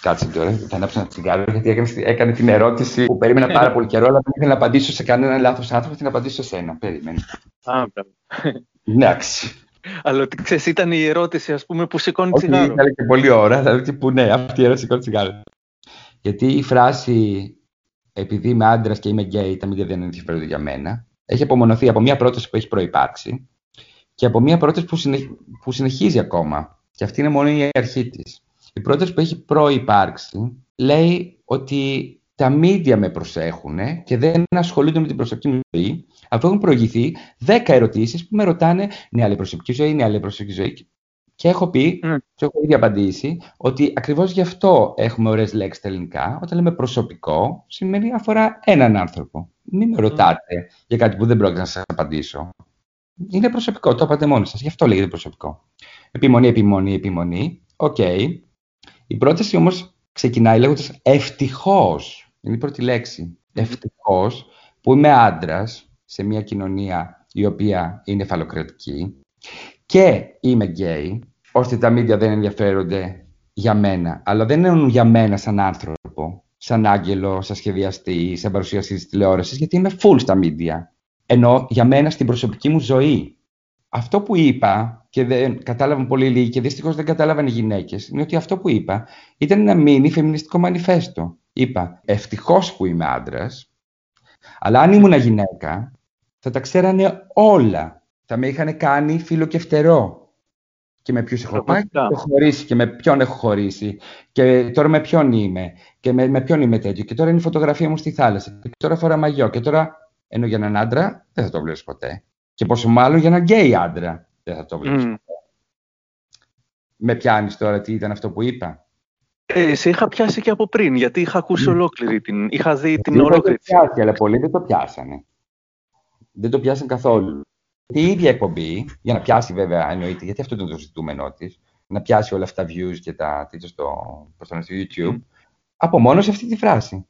Κάτσε τώρα, θα ανάψω ένα τσιγάρο, γιατί έκανες, έκανε την ερώτηση που περίμενα πάρα πολύ καιρό, αλλά δεν ήθελα να απαντήσω σε κανέναν λάθος άνθρωπο, θα την απαντήσω σε ένα. Περίμενε. Α, Εντάξει. Αλλά ότι ξέρεις, ήταν η ερώτηση ας πούμε, που σηκώνει Όχι, τσιγάρο. Ήταν και πολλή ώρα, δηλαδή που ναι, αυτή η ερώτηση σηκώνει τσιγάρο. Γιατί η φράση επειδή είμαι άντρας και είμαι γκέι, τα μίδια δεν ενδιαφέρονται για μένα, έχει απομονωθεί από μια πρόταση που έχει προπάρξει και από μια πρόταση που, συνε... που συνεχίζει ακόμα. Και αυτή είναι μόνο η αρχή της. Η πρόταση που έχει προϋπάρξει λέει ότι τα μίντια με προσέχουν και δεν ασχολούνται με την προσωπική μου ζωή, αφού έχουν προηγηθεί 10 ερωτήσεις που με ρωτάνε ναι, άλλη προσωπική ζωή, ναι, άλλη προσωπική ζωή. Και έχω πει, mm. και έχω ήδη απαντήσει, ότι ακριβώς γι' αυτό έχουμε ωραίες λέξεις στα ελληνικά. Όταν λέμε προσωπικό, σημαίνει αφορά έναν άνθρωπο. Μην με ρωτάτε για κάτι που δεν πρόκειται να σας απαντήσω. Είναι προσωπικό, το είπατε μόνοι σας. Γι' αυτό λέγεται προσωπικό. Επιμονή, επιμονή, επιμονή. OK. Okay. Η πρόταση όμως ξεκινάει λέγοντας ευτυχώς. Είναι η πρώτη λέξη. Ευτυχώς που είμαι άντρας σε μια κοινωνία η οποία είναι φαλοκρατική και είμαι γκέι, ώστε τα μίντια δεν ενδιαφέρονται για μένα, αλλά δεν εννοούν για μένα σαν άνθρωπο, σαν Άγγελο, σαν σχεδιαστή, σαν παρουσιαστή της τηλεόρασης, γιατί είμαι full στα μίντια. Ενώ για μένα στην προσωπική μου ζωή Αυτό που είπα και δεν κατάλαβαν πολύ λίγοι και δυστυχώς δεν κατάλαβαν οι γυναίκες είναι ότι αυτό που είπα ήταν ένα μίνι φεμινιστικό μανιφέστο. Είπα ευτυχώς που είμαι άντρας, αλλά αν ήμουν γυναίκα θα τα ξέρανε όλα. Θα με είχαν κάνει φίλο και φτερό. Και με ποιους έχω πάει και έχω χωρίσει και με ποιον έχω χωρίσει. Και τώρα με ποιον είμαι. Και με, με ποιον είμαι τέτοιο. Και τώρα είναι η φωτογραφία μου στη θάλασσα. Και τώρα φορά μαγιό. Και τώρα, ενώ για έναν άντρα δεν θα το βλέπεις ποτέ. Και πόσο μάλλον για έναν γκέι άντρα δεν θα το βλέπεις ποτέ. Με πιάνεις τώρα τι ήταν αυτό που είπα; Ε, σε είχα πιάσει και από πριν, γιατί είχα ακούσει ολόκληρη την. Είχα δει την ολόκληρη. Δεν το πιάσει, αλλά πολλοί δεν το πιάσανε. Δεν το πιάσαν καθόλου. Η ίδια εκπομπή, για να πιάσει βέβαια εννοείται, γιατί αυτό είναι το ζητούμενό της, να πιάσει όλα αυτά τα views και τα τέτοια στο, στο YouTube, mm. απομόνωσε αυτή τη φράση.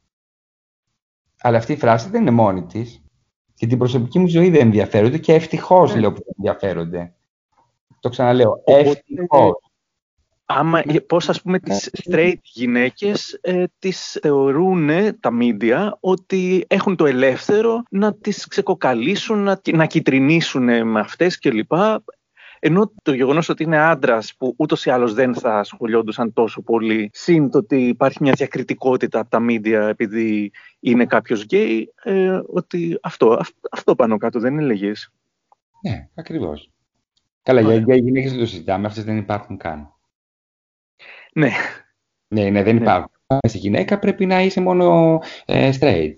Αλλά αυτή η φράση δεν είναι μόνη της. Και την προσωπική μου ζωή δεν ενδιαφέρονται και ευτυχώς mm. λέω που δεν ενδιαφέρονται. Το ξαναλέω. Ευτυχώς άμα, πώς ας πούμε τις straight γυναίκες ε, τις θεωρούν τα media ότι έχουν το ελεύθερο να τις ξεκοκαλίσουν, να, να κυτρινίσουν με αυτές κλπ. Ενώ το γεγονός ότι είναι άντρας που ούτως ή άλλως δεν θα ασχολιόντουσαν τόσο πολύ, σύν το ότι υπάρχει μια διακριτικότητα από τα media επειδή είναι κάποιος γκέι, ε, ότι αυτό, αυτό πάνω κάτω δεν έλεγες. Ναι, ακριβώς. Καλά, για γκέι γυναίκες δεν το συζητάμε, αυτές δεν υπάρχουν καν. Ναι. Ναι, ναι δεν ναι. υπάρχουν. Είσαι γυναίκα πρέπει να είσαι μόνο ε, straight.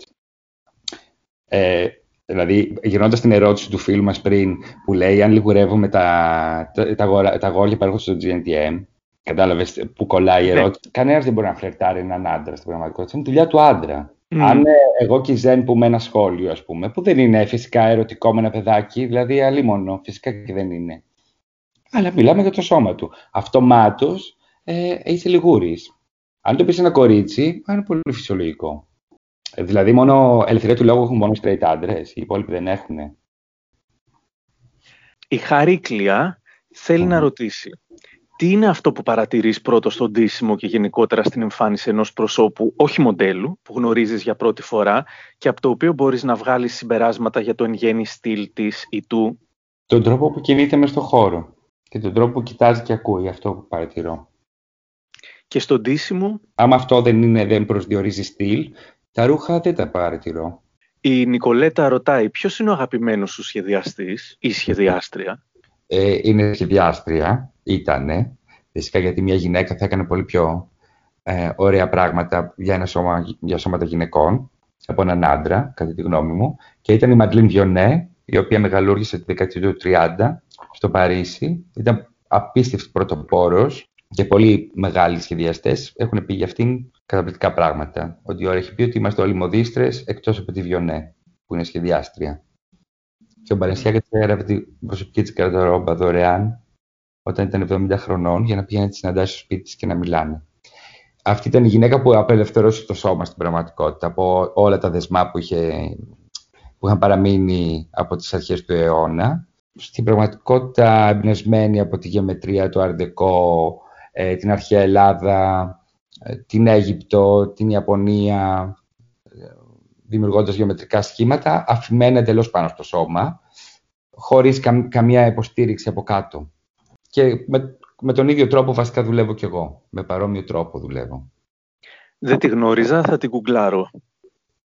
Ε, δηλαδή, γυρνώντας την ερώτηση του φίλου μας πριν, που λέει αν λιγουρεύουμε τα, τα, τα, τα αγόρια που έρχονται στο GNTM, κατάλαβες που κολλάει η ναι. ερώτηση. Ναι. Κανένας δεν μπορεί να φλερτάρει έναν άντρα στην πραγματικότητα. Είναι δουλειά του άντρα. Mm. Αν ε, εγώ και η Ζεν πούμε ένα σχόλιο, ας πούμε, που δεν είναι φυσικά ερωτικό με ένα παιδάκι, δηλαδή αλλήμωνο, φυσικά και δεν είναι. Αλλά μιλάμε για το σώμα του. Αυτομάτω ε, είσαι λιγούρης. Αν το πεις ένα κορίτσι, είναι πολύ φυσιολογικό. Ε, δηλαδή, μόνο ελευθερία του λόγου έχουν μόνο straight άντρε, οι υπόλοιποι δεν έχουν. Η Χαρίκλια θέλει να ρωτήσει τι είναι αυτό που παρατηρείς πρώτος στον ντύσιμο και γενικότερα στην εμφάνιση ενός προσώπου, όχι μοντέλου, που γνωρίζεις για πρώτη φορά και από το οποίο μπορείς να βγάλεις συμπεράσματα για το εν γέννη στυλ της ή του; Τον τρόπο που κινείται μες στο χώρο και τον τρόπο που κοιτάζει και ακούει, αυτό που παρατηρώ και στο ντύσιμο; Άμα αυτό δεν, είναι, δεν προσδιορίζει στυλ, τα ρούχα δεν τα παρατηρώ. Η Νικολέτα ρωτάει ποιος είναι ο αγαπημένος σου σχεδιαστής ή σχεδιάστρια; Ε, είναι σχεδιάστρια, ήτανε. Φυσικά γιατί μια γυναίκα θα έκανε πολύ πιο ε, ωραία πράγματα για, ένα σώμα, για σώματα γυναικών από έναν άντρα, κατά τη γνώμη μου. Και ήταν η Μαντλίν Βιονέ, η οποία μεγαλούργησε τη δεκαετία του 30 στο Παρίσι. Ήταν απίστευτη πρωτοπόρος και πολλοί μεγάλοι σχεδιαστές έχουν πει για αυτήν καταπληκτικά πράγματα. Ότι η ώρα έχει πει ότι είμαστε όλοι μοδίστρες εκτός από τη Βιονέ, που είναι σχεδιάστρια. Και ο Μπαλενσιάκα τη έγραφε την προσωπική της καρδορόμπα δωρεάν όταν ήταν 70 χρονών για να πηγαίνει να τη συναντάσει στο σπίτι της και να μιλάνε. Αυτή ήταν η γυναίκα που απελευθερώσε το σώμα στην πραγματικότητα από όλα τα δεσμά που, είχε, που είχαν παραμείνει από τις αρχές του αιώνα. Στην πραγματικότητα εμπνευσμένη από τη γεωμετρία, του αρδεκό, ε, την αρχαία Ελλάδα, ε, την Αίγυπτο, την Ιαπωνία, ε, δημιουργώντας γεωμετρικά σχήματα, αφημένα εντελώς πάνω στο σώμα, χωρίς καμία υποστήριξη από κάτω. Και με, με τον ίδιο τρόπο βασικά δουλεύω κι εγώ. Με παρόμοιο τρόπο δουλεύω. Δεν τη γνώριζα, θα την κουγκλάρω.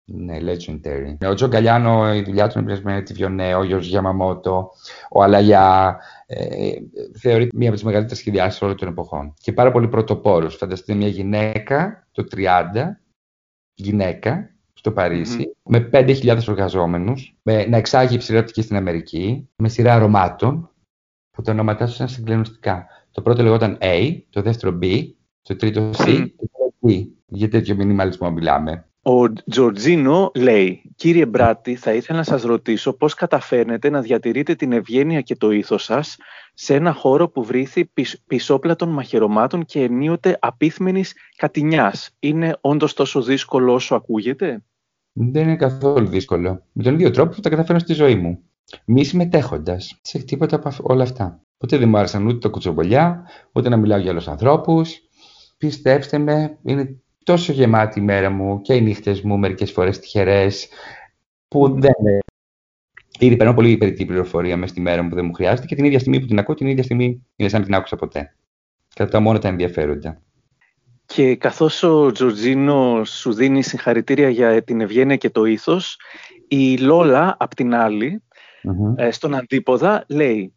Ναι, legendary. Ο Τζο Γκαλιάνο, η δουλειά του είναι πλησμένη τη Βιονέ, ο Γιώργος Γιαμαμότο, ο Αλαγιά. Ε, θεωρείται μία από τις μεγαλύτερες σχεδιάσεις όλων των εποχών. Και πάρα πολύ πρωτοπόρος. Φανταστείτε μια γυναίκα το 30, γυναίκα στο Παρίσι, με 5.000 εργαζόμενου, να εξάγει υψηλή οπτική στην Αμερική, με σειρά αρωμάτων, που τα ονόματά τους ήταν συγκλονιστικά. Το πρώτο λεγόταν A, το δεύτερο B, το τρίτο C και το D. Για τέτοιο μινιμαλισμό μιλάμε. Ο Τζορτζίνο λέει «Κύριε Μπράτη, θα ήθελα να σας ρωτήσω πώς καταφέρνετε να διατηρείτε την ευγένεια και το ήθος σας σε ένα χώρο που βρήθη πισόπλατων μαχαιρωμάτων και ενίοτε απίθμενης κατηνιάς. Είναι όντως τόσο δύσκολο όσο ακούγεται» Δεν είναι καθόλου δύσκολο. Με τον ίδιο τρόπο που τα καταφέρω στη ζωή μου. Μη συμμετέχοντας σε τίποτα από όλα αυτά. Ποτέ δεν μου άρεσαν ούτε τα κουτσομπολιά, ούτε να μιλάω για άλλους ανθρώπους. Πιστέψτε με, είναι τόσο γεμάτη η μέρα μου και οι νύχτες μου μερικές φορές τυχερές που δεν Ήδη παίρνω πολύ περιττή πληροφορία μες στη μέρα μου που δεν μου χρειάζεται και την ίδια στιγμή που την ακούω, την ίδια στιγμή είναι σαν να την άκουσα ποτέ. Κατά μόνο τα ενδιαφέροντα. Και καθώς ο Τζορτζίνο σου δίνει συγχαρητήρια για την ευγένεια και το ήθος, η Λόλα, απ' την αλλη ε, στον αντίποδα, λέει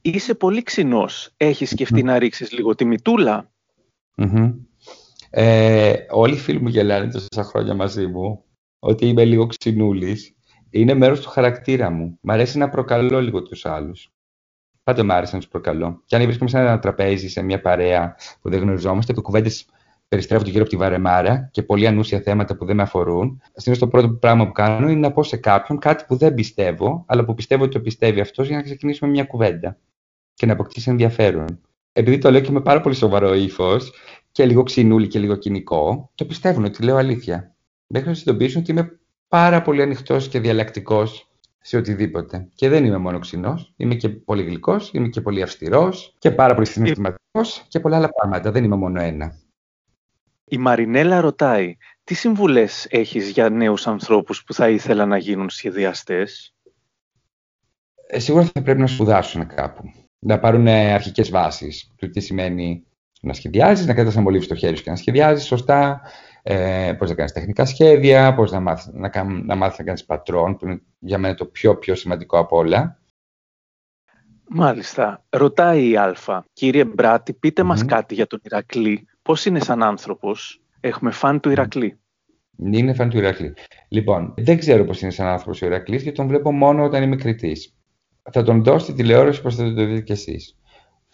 «Είσαι πολύ ξινός. Έχεις να ρίξεις λίγο τη μητούλα» ε, όλοι οι φίλοι μου γελάνε τόσα χρόνια μαζί μου ότι είμαι λίγο ξινούλης. Είναι μέρος του χαρακτήρα μου. Μ' αρέσει να προκαλώ λίγο τους άλλους. Πάντα μου άρεσε να τους προκαλώ. Και αν βρίσκομαι σε ένα τραπέζι, σε μια παρέα που δεν γνωριζόμαστε, που κουβέντες περιστρέφονται γύρω από τη βαρεμάρα και πολλοί ανούσια θέματα που δεν με αφορούν, συνήθως το πρώτο πράγμα που κάνω είναι να πω σε κάποιον κάτι που δεν πιστεύω, αλλά που πιστεύω ότι το πιστεύει αυτός για να ξεκινήσουμε μια κουβέντα και να αποκτήσει ενδιαφέρον. Επειδή το λέω και με πάρα πολύ σοβαρό ύφος και λίγο ξυνούλι και λίγο κοινικό, το πιστεύουν ότι λέω αλήθεια. Μέχρι να συνειδητοποιήσουν ότι είμαι πάρα πολύ ανοιχτός και διαλλακτικός σε οτιδήποτε. Και δεν είμαι μόνο ξινός. Είμαι και πολύ γλυκός, είμαι και πολύ αυστηρός και πάρα πολύ συναισθηματικός και πολλά άλλα πράγματα. Δεν είμαι μόνο ένα. Η Μαρινέλα ρωτάει, τι συμβουλές έχεις για νέους ανθρώπους που θα ήθελαν να γίνουν σχεδιαστές; Ε, σίγουρα θα πρέπει να σπουδάσουν κάπου. Να πάρουν αρχικές βάσεις του τι σημαίνει να σχεδιάζεις, να κρατάς ένα στο χέρι σου και να σχεδιάζεις σωστά, ε, πώς να κάνεις τεχνικά σχέδια, πώς να μάθεις να, να, μάθεις να κάνεις πατρόν, που είναι για μένα το πιο πιο σημαντικό από όλα. Μάλιστα. Ρωτάει η Αλφα. Κύριε Μπράτη, πείτε mm μας κάτι για τον Ηρακλή. Πώς είναι σαν άνθρωπος; Έχουμε φαν του Ηρακλή. Είναι φαν του Ηρακλή. Λοιπόν, δεν ξέρω πώς είναι σαν άνθρωπος ο Ηρακλής και τον βλέπω μόνο όταν είμαι κριτής. Θα τον δω στη τηλεόραση πώς θα το δείτε κι εσείς.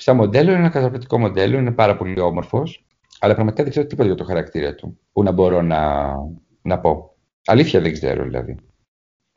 Σαν μοντέλο είναι ένα καταπληκτικό μοντέλο, είναι πάρα πολύ όμορφος. Αλλά πραγματικά δεν ξέρω τίποτα για το χαρακτήρα του που να μπορώ να, να πω. Αλήθεια δεν ξέρω δηλαδή.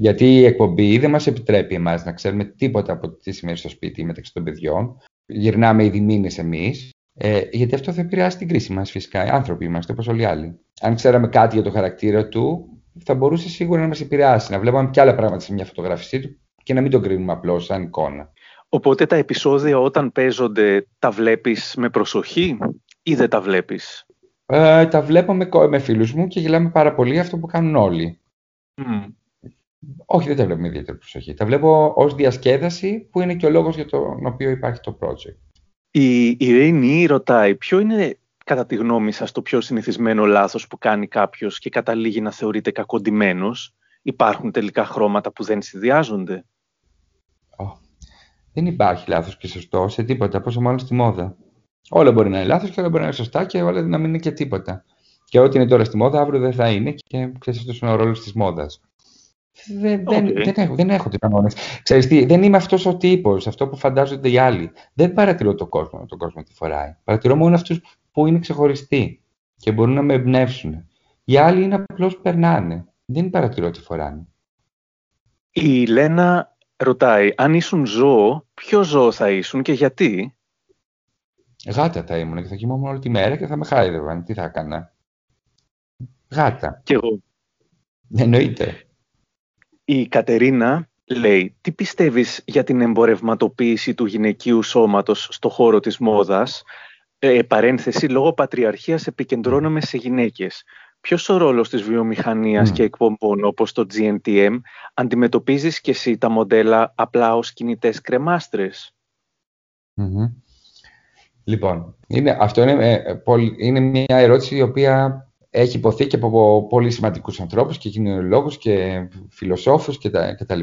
Γιατί η εκπομπή δεν μας επιτρέπει εμάς να ξέρουμε τίποτα από τι σημαίνει στο σπίτι μεταξύ των παιδιών. Γυρνάμε ήδη μήνες εμείς. Ε, γιατί αυτό θα επηρεάσει την κρίση μας φυσικά. Οι άνθρωποι είμαστε όπως όλοι οι άλλοι. Αν ξέραμε κάτι για το χαρακτήρα του, θα μπορούσε σίγουρα να μας επηρεάσει. Να βλέπαμε και άλλα πράγματα σε μια φωτογραφία του και να μην το κρίνουμε απλώς σαν εικόνα. Οπότε τα επεισόδια όταν παίζονται τα βλέπεις με προσοχή ή δεν τα βλέπεις; Ε, τα βλέπω με, με φίλους μου και γελάμε πάρα πολύ αυτό που κάνουν όλοι. Όχι, δεν τα βλέπω με ιδιαίτερη προσοχή. Τα βλέπω ως διασκέδαση που είναι και ο λόγος για τον οποίο υπάρχει το project. Η Ειρήνη ρωτάει ποιο είναι κατά τη γνώμη σας το πιο συνηθισμένο λάθος που κάνει κάποιος και καταλήγει να θεωρείται κακοντημένος. Υπάρχουν τελικά χρώματα που δεν συνδυάζονται; Δεν υπάρχει λάθος και σωστό σε τίποτα, πόσο μάλλον στη μόδα. Όλα μπορεί να είναι λάθος και όλα μπορεί να είναι σωστά και όλα να μην είναι και τίποτα. Και ό,τι είναι τώρα στη μόδα, αύριο δεν θα είναι και ξέρεις αυτός είναι ο ρόλος της μόδας. Δεν, okay. δεν, δεν, έχω, δεν έχω κανόνε. Ξέρεις τι, δεν είμαι αυτός ο τύπος, αυτό που φαντάζονται οι άλλοι. Δεν παρατηρώ τον κόσμο, τον κόσμο τι φοράει. Παρατηρώ μόνο αυτούς που είναι ξεχωριστοί και μπορούν να με εμπνεύσουν. Οι άλλοι είναι απλώς περνάνε. Δεν παρατηρώ τι φοράνε. Η Λένα ρωτάει, αν ήσουν ζώο, ποιο ζώο θα ήσουν και γιατί; Γάτα θα ήμουν και θα κοιμόμουν όλη τη μέρα και θα με χάιδευαν. Τι θα έκανα; Γάτα. Κι εγώ. Εννοείται. Η Κατερίνα λέει, τι πιστεύεις για την εμπορευματοποίηση του γυναικείου σώματος στο χώρο της μόδας; Ε, παρένθεση, λόγω πατριαρχίας επικεντρώνομαι σε γυναίκες. Ποιος ο ρόλος της βιομηχανίας και εκπομπών όπως το GNTM αντιμετωπίζεις και εσύ τα μοντέλα απλά ως κινητές Λοιπόν, είναι, αυτό είναι, ε, είναι μια ερώτηση η οποία έχει υποθεί και από πολύ σημαντικούς ανθρώπους και κοινωνιολόγους και φιλοσόφους κτλ.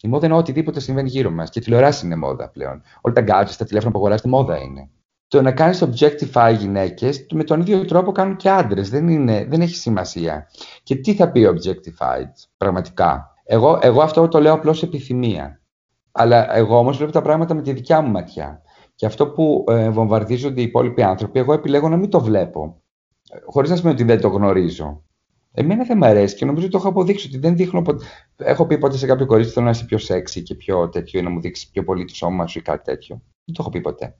Η μόδα είναι οτιδήποτε συμβαίνει γύρω μας. Και η τηλεοράση είναι μόδα πλέον. Όλα τα gadgets, τα τηλέφωνα που αγοράζετε, μόδα είναι. Το να κάνεις objectify γυναίκες, με τον ίδιο τρόπο κάνουν και άντρες. Δεν, δεν έχει σημασία. Και τι θα πει objectified, πραγματικά; Εγώ, εγώ αυτό το λέω απλώς επιθυμία. Αλλά εγώ όμως βλέπω τα πράγματα με τη δικιά μου ματιά. Και αυτό που ε, βομβαρδίζονται οι υπόλοιποι άνθρωποι, εγώ επιλέγω να μην το βλέπω. Χωρίς να σημαίνει ότι δεν το γνωρίζω. Εμένα δεν μου αρέσει και νομίζω ότι το έχω αποδείξει ότι δεν δείχνω. Ποτέ... Έχω πει ποτέ σε κάποιο κορίτσι θέλω να είσαι πιο σεξy και πιο τέτοιο ή να μου δείξεις πιο πολύ το σώμα σου ή κάτι τέτοιο. Δεν το έχω πει ποτέ.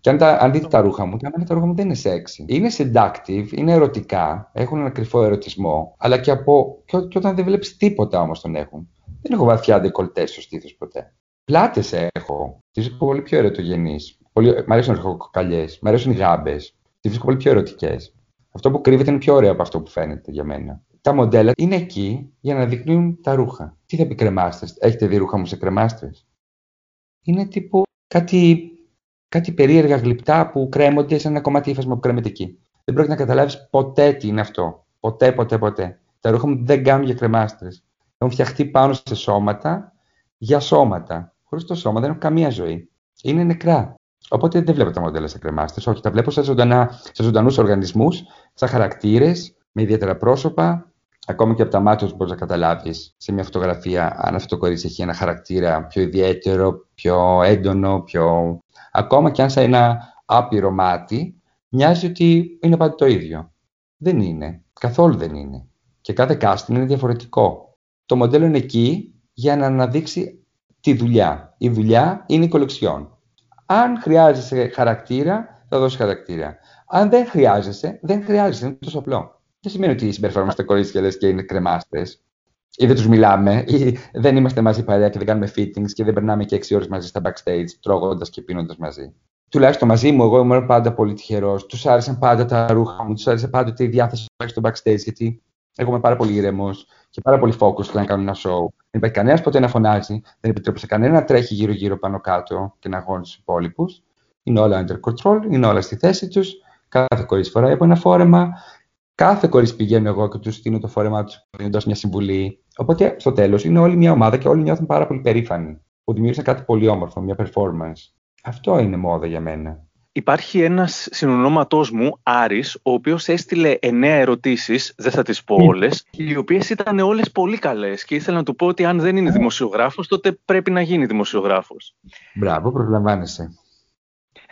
Και αν, τα, αν δείτε τα ρούχα μου, τα, τα ρούχα μου δεν είναι sexy. Είναι seductive, είναι ερωτικά, έχουν ένα κρυφό ερωτισμό, αλλά και, από, και, και όταν δεν βλέπεις τίποτα όμως τον έχουν. Δεν έχω βαθιά ντεκολτές στο στήθος ποτέ. Πλάτες έχω. Τις βρίσκω πολύ πιο ερωτογενείς. Μ' αρέσουν οι ροχοκοκαλιές, μ' αρέσουν οι γάμπες. Τις βρίσκω πολύ πιο ερωτικές. Αυτό που κρύβεται είναι πιο ωραίο από αυτό που φαίνεται για μένα. τα μοντέλα είναι εκεί για να δεικνύουν τα ρούχα. Τι θα πει κρεμάστρες. Έχετε δει ρούχα μου σε κρεμάστρες; Είναι τύπου κάτι, κάτι περίεργα γλυπτά που κρέμονται σε ένα κομμάτι ύφασμα που κρέμεται εκεί. Δεν πρόκειται να καταλάβεις ποτέ τι είναι αυτό. Ποτέ, ποτέ, ποτέ. Τα ρούχα μου δεν κάνουν για κρεμάστρες. Έχουν φτιαχτεί πάνω σε σώματα για σώματα. Χωρίς το σώμα δεν έχουν καμία ζωή. Είναι νεκρά. Οπότε δεν βλέπω τα μοντέλα σε κρεμάστε. Όχι, τα βλέπω σε, σε ζωντανούς οργανισμούς, σαν χαρακτήρες, με ιδιαίτερα πρόσωπα. Ακόμη και από τα μάτια σου μπορείς να καταλάβεις σε μια φωτογραφία αν αυτό το κορίτσι έχει ένα χαρακτήρα πιο ιδιαίτερο, πιο έντονο, πιο. Ακόμα και αν σε ένα άπειρο μάτι, μοιάζει ότι είναι πάντα το ίδιο. Δεν είναι. Καθόλου δεν είναι. Και κάθε casting είναι διαφορετικό. Το μοντέλο είναι εκεί για να αναδείξει τη δουλειά. Η δουλειά είναι η κολεξιόν. Αν χρειάζεσαι χαρακτήρα, θα δώσεις χαρακτήρα. Αν δεν χρειάζεσαι, δεν χρειάζεσαι. Είναι τόσο απλό. Δεν σημαίνει ότι συμπεριφέρομαστε κορίτσια λες και είναι κρεμάστε. Ή δεν τους μιλάμε, ή δεν είμαστε μαζί παρέα και δεν κάνουμε fittings και δεν περνάμε και 6 ώρες μαζί στα backstage, τρώγοντας και πίνοντας μαζί. Τουλάχιστον μαζί μου, εγώ ήμουν πάντα πολύ τυχερός. Τους άρεσαν πάντα τα ρούχα μου, τους άρεσε πάντα η διάθεση που στο backstage, γιατί εγώ είμαι πάρα πολύ ηρεμό και πάρα πολύ focus να κάνω ένα show. Δεν υπάρχει κανένας ποτέ να φωνάζει, δεν επιτρέπει σε κανένα να τρέχει γύρω-γύρω πάνω κάτω και να αγώνει τους υπόλοιπους. Είναι όλα under control, είναι όλα στη θέση τους. Κάθε κορίτσι φοράει από ένα φόρεμα. Κάθε κορίτσι πηγαίνω εγώ και τους στείλω το φόρεμά τους δίνοντας μια συμβουλή. Οπότε στο τέλος είναι όλη μια ομάδα και όλοι νιώθουν πάρα πολύ περήφανοι που δημιούργησαν κάτι πολύ όμορφο, μια performance. Αυτό είναι μόδα για μένα. Υπάρχει ένας συνονόματός μου, Άρης, ο οποίος έστειλε εννέα ερωτήσεις, δεν θα τις πω όλες, οι οποίες ήταν όλες πολύ καλές και ήθελα να του πω ότι αν δεν είναι δημοσιογράφος, τότε πρέπει να γίνει δημοσιογράφος. Μπράβο, προσλαμβάνεσαι.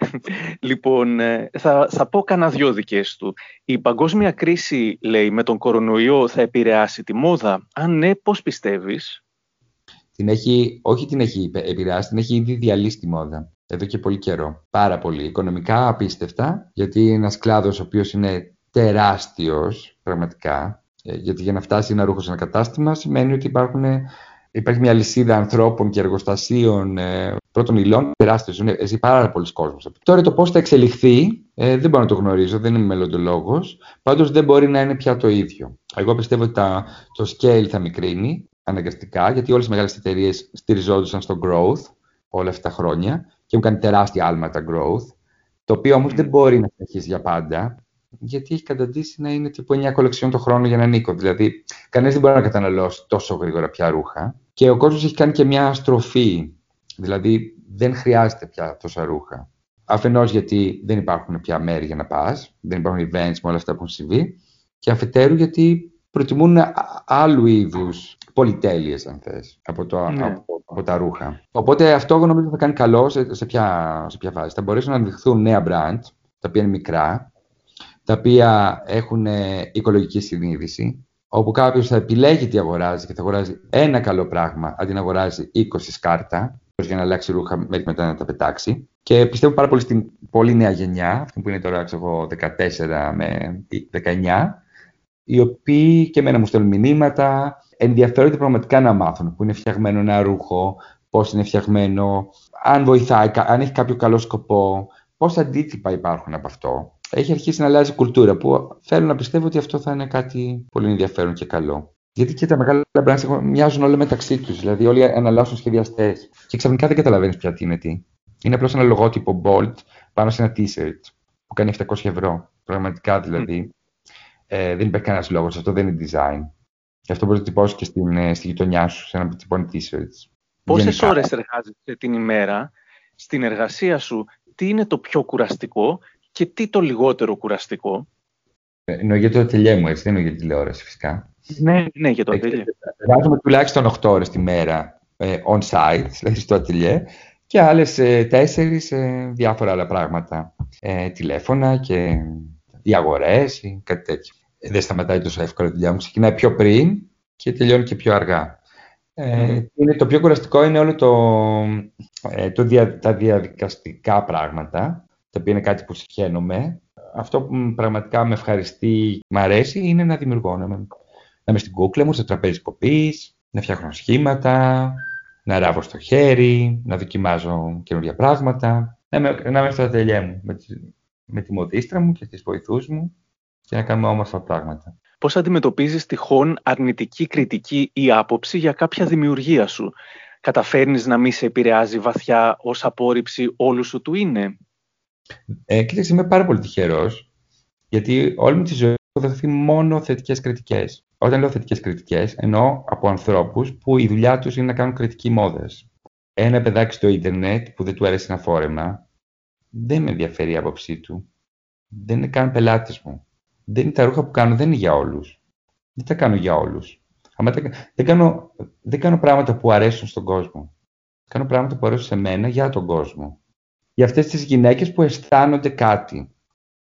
λοιπόν, ε, θα, θα πω κανένα δυο δικές του. Η παγκόσμια κρίση, λέει, με τον κορονοϊό θα επηρεάσει τη μόδα. Αν ναι, πώς πιστεύεις; Την έχει, όχι την έχει επηρεάσει, την έχει ήδη διαλύσει τη μόδα εδώ και πολύ καιρό. Πάρα πολύ. Οικονομικά απίστευτα, γιατί είναι ένας κλάδος ο οποίος είναι τεράστιος πραγματικά. Ε, γιατί για να φτάσει ένα ρούχος σε ένα κατάστημα σημαίνει ότι υπάρχουν, υπάρχει μια λυσίδα ανθρώπων και εργοστασίων ε, πρώτων υλών τεράστιος. Είναι ζει πάρα πολλοί κόσμος. Τώρα το πώς θα εξελιχθεί ε, δεν μπορώ να το γνωρίζω, δεν είμαι μελλοντολόγος. Πάντως δεν μπορεί να είναι πια το ίδιο. Εγώ πιστεύω ότι τα, το scale θα μικρύνει αναγκαστικά, γιατί όλες οι μεγάλες εταιρείες στηριζόντουσαν στο growth όλα αυτά τα χρόνια και έχουν κάνει τεράστια άλματα growth, το οποίο όμως δεν μπορεί να συνεχίσει για πάντα, γιατί έχει καταντήσει να είναι τύπου 9 κολεξιών το χρόνο για έναν οίκο. Δηλαδή, κανείς δεν μπορεί να καταναλώσει τόσο γρήγορα πια ρούχα. Και ο κόσμος έχει κάνει και μια στροφή. Δηλαδή, δεν χρειάζεται πια τόσα ρούχα. Αφενός γιατί δεν υπάρχουν πια μέρη για να πας, δεν υπάρχουν events με όλα αυτά που έχουν συμβεί. Και αφετέρου γιατί προτιμούν άλλου είδους πολυτέλειες, αν θες, από, το, ναι. από, από, τα ρούχα. Οπότε αυτό νομίζω θα κάνει καλό σε, σε, ποια, σε ποια φάση. Θα μπορέσουν να αναδειχθούν νέα brand, τα οποία είναι μικρά, τα οποία έχουν ε, οικολογική συνείδηση, όπου κάποιος θα επιλέγει τι αγοράζει και θα αγοράζει ένα καλό πράγμα αντί να αγοράζει 20 σκάρτα, για να αλλάξει ρούχα μέχρι μετά να τα πετάξει. Και πιστεύω πάρα πολύ στην πολύ νέα γενιά, αυτή που είναι τώρα ξέρω, 14 με 19, οι οποίοι και εμένα μου στέλνουν μηνύματα, ενδιαφέρονται πραγματικά να μάθουν που είναι φτιαγμένο ένα ρούχο, πώς είναι φτιαγμένο, αν βοηθάει, αν έχει κάποιο καλό σκοπό, πόσα αντίτυπα υπάρχουν από αυτό. Έχει αρχίσει να αλλάζει κουλτούρα που θέλω να πιστεύω ότι αυτό θα είναι κάτι πολύ ενδιαφέρον και καλό. Γιατί και τα μεγάλα brands μοιάζουν όλα μεταξύ τους. Δηλαδή, όλοι αναλάσσουν σχεδιαστές. Και ξαφνικά δεν καταλαβαίνεις πια τι είναι τι. Είναι απλώς ένα λογότυπο bold πάνω σε ένα t-shirt που κάνει 700 ευρώ. Πραγματικά δηλαδή. Ε, δεν υπάρχει κανένας λόγος. Αυτό δεν είναι design. Και αυτό μπορείς να τυπώσεις και στην, ε, στη γειτονιά σου, σε ένα τυπώνει t-shirts. Πόσες ώρες εργάζεσαι την ημέρα στην εργασία σου, τι είναι το πιο κουραστικό και τι το λιγότερο κουραστικό; Ε, εννοώ για το ατελιέ μου, έτσι, δεν εννοώ για τη τηλεόραση φυσικά. Ναι, ναι, για το ατελιέ. Εργάζομαι τουλάχιστον 8 ώρες τη μέρα ε, on-site, δηλαδή στο ατελιέ, και άλλες 4 σε διάφορα άλλα πράγματα. Ε, τηλέφωνα και διαγορές ή κάτι τέτοιο δεν σταματάει τόσο εύκολα η δουλειά μου. Ξεκινάει πιο πριν και τελειώνει και πιο αργά. Ε, είναι, το πιο κουραστικό είναι όλο το, ε, το δια, τα διαδικαστικά πράγματα, τα οποία είναι κάτι που συχαίνομαι. Αυτό που πραγματικά με ευχαριστεί, μου αρέσει, είναι να δημιουργώ. Να, να είμαι στην κούκλα μου, στο τραπέζι κοπής, να φτιάχνω σχήματα, να ράβω στο χέρι, να δοκιμάζω καινούργια πράγματα. Να είμαι, να είμαι στα ατελιέ μου, με, με τη μοδίστρα μου και τις βοηθούς μου και να κάνουμε όμορφα πράγματα. πώς αντιμετωπίζεις τυχόν αρνητική κριτική ή άποψη για κάποια δημιουργία σου; Καταφέρνεις να μην σε επηρεάζει βαθιά ως απόρριψη όλου σου του είναι; Ε, κοίταξε, είμαι πάρα πολύ τυχερός, γιατί όλη μου τη ζωή έχω δεχθεί μόνο θετικές κριτικές. Όταν λέω θετικές κριτικές, εννοώ από ανθρώπους που η δουλειά τους είναι να κάνουν κριτική μόδας. Ένα παιδάκι στο ίντερνετ που δεν του αρέσει ένα φόρεμα, δεν με ενδιαφέρει η άποψή του. Δεν είναι καν πελάτης μου. Δεν είναι τα ρούχα που κάνω, δεν είναι για όλους. Δεν τα κάνω για όλους. Δεν κάνω, δεν κάνω πράγματα που αρέσουν στον κόσμο. Κάνω πράγματα που αρέσουν σε μένα για τον κόσμο. Για αυτές τις γυναίκες που αισθάνονται κάτι.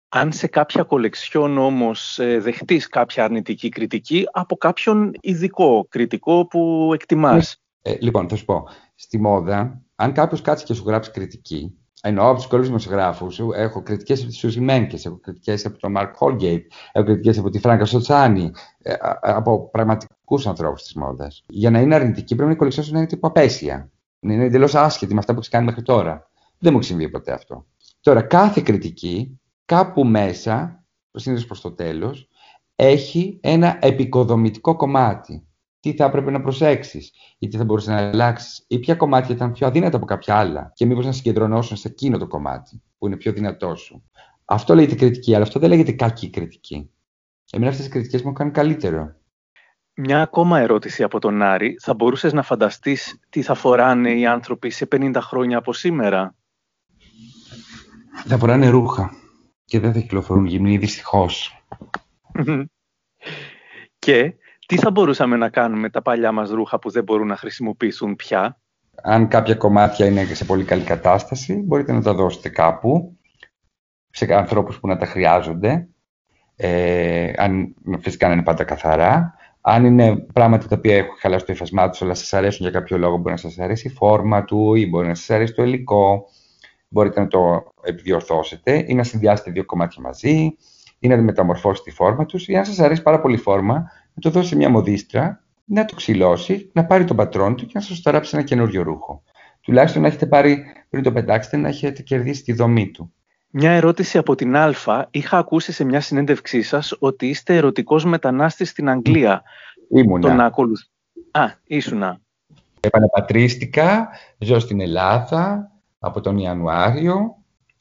Αν σε κάποια κολεξιόν όμως ε, δεχτείς κάποια αρνητική κριτική από κάποιον ειδικό κριτικό που εκτιμάς. Ε, λοιπόν, θα σου πω. Στη μόδα, αν κάποιος κάτσει και σου γράψει κριτική, Εννοώ από τους καλού δημοσιογράφους. Έχω κριτικές από τη Σούζη Μένκε, έχω κριτικές από τον Μαρκ Χόλγκέιτ, έχω κριτικές από τη Φράγκα Σοτσάνη, ε, από πραγματικούς ανθρώπους της μόδας. Για να είναι αρνητική, πρέπει να η κολεξιόν να είναι τύπο απέσια. Να είναι εντελώς άσχετη με αυτά που έχεις κάνει μέχρι τώρα. Δεν μου έχει συμβεί ποτέ αυτό. Τώρα, κάθε κριτική, κάπου μέσα, συνήθως προς το τέλος, έχει ένα επικοδομητικό κομμάτι τι θα έπρεπε να προσέξεις ή τι θα μπορούσες να αλλάξεις, ή ποια κομμάτια ήταν πιο αδύνατα από κάποια άλλα, και μήπως να συγκεντρωνώσουν σε εκείνο το κομμάτι που είναι πιο δυνατό σου. Αυτό λέγεται κριτική, αλλά αυτό δεν λέγεται κακή κριτική. Εμένα αυτές οι κριτικές μου κάνουν καλύτερο. Μια ακόμα ερώτηση από τον Άρη. Θα μπορούσες να φανταστείς τι θα φοράνε οι άνθρωποι σε 50 χρόνια από σήμερα; Θα φοράνε ρούχα και δεν θα κυκλοφορούν γυμνοί, δυστυχώς. και τι θα μπορούσαμε να κάνουμε με τα παλιά μας ρούχα που δεν μπορούν να χρησιμοποιηθούν πια; Αν κάποια κομμάτια είναι σε πολύ καλή κατάσταση, μπορείτε να τα δώσετε κάπου, σε ανθρώπους που να τα χρειάζονται, ε, αν φυσικά να είναι πάντα καθαρά. Αν είναι πράγματα τα οποία έχουν χαλάσει το υφασμά τους, αλλά σας αρέσουν για κάποιο λόγο, μπορεί να σας αρέσει η φόρμα του ή μπορεί να σας αρέσει το υλικό. Μπορείτε να το επιδιορθώσετε ή να συνδυάσετε δύο κομμάτια μαζί ή να μεταμορφώσετε τη φόρμα τους. Ή αν σας αρέσει πάρα πολύ η φόρμα, να το δώσει μια μοδίστρα, να το ξυλώσει, να πάρει τον πατρόν του και να σας ταράψει ένα καινούριο ρούχο. Τουλάχιστον να έχετε πάρει, πριν το πετάξετε, να έχετε κερδίσει τη δομή του. Μια ερώτηση από την Α. Είχα ακούσει σε μια συνέντευξή σας ότι είστε ερωτικός μετανάστης στην Αγγλία. Ήμουνα. Τον ακολουθ... Α, ήσουνα. Επαναπατρίστηκα, ζω στην Ελλάδα από τον Ιανουάριο.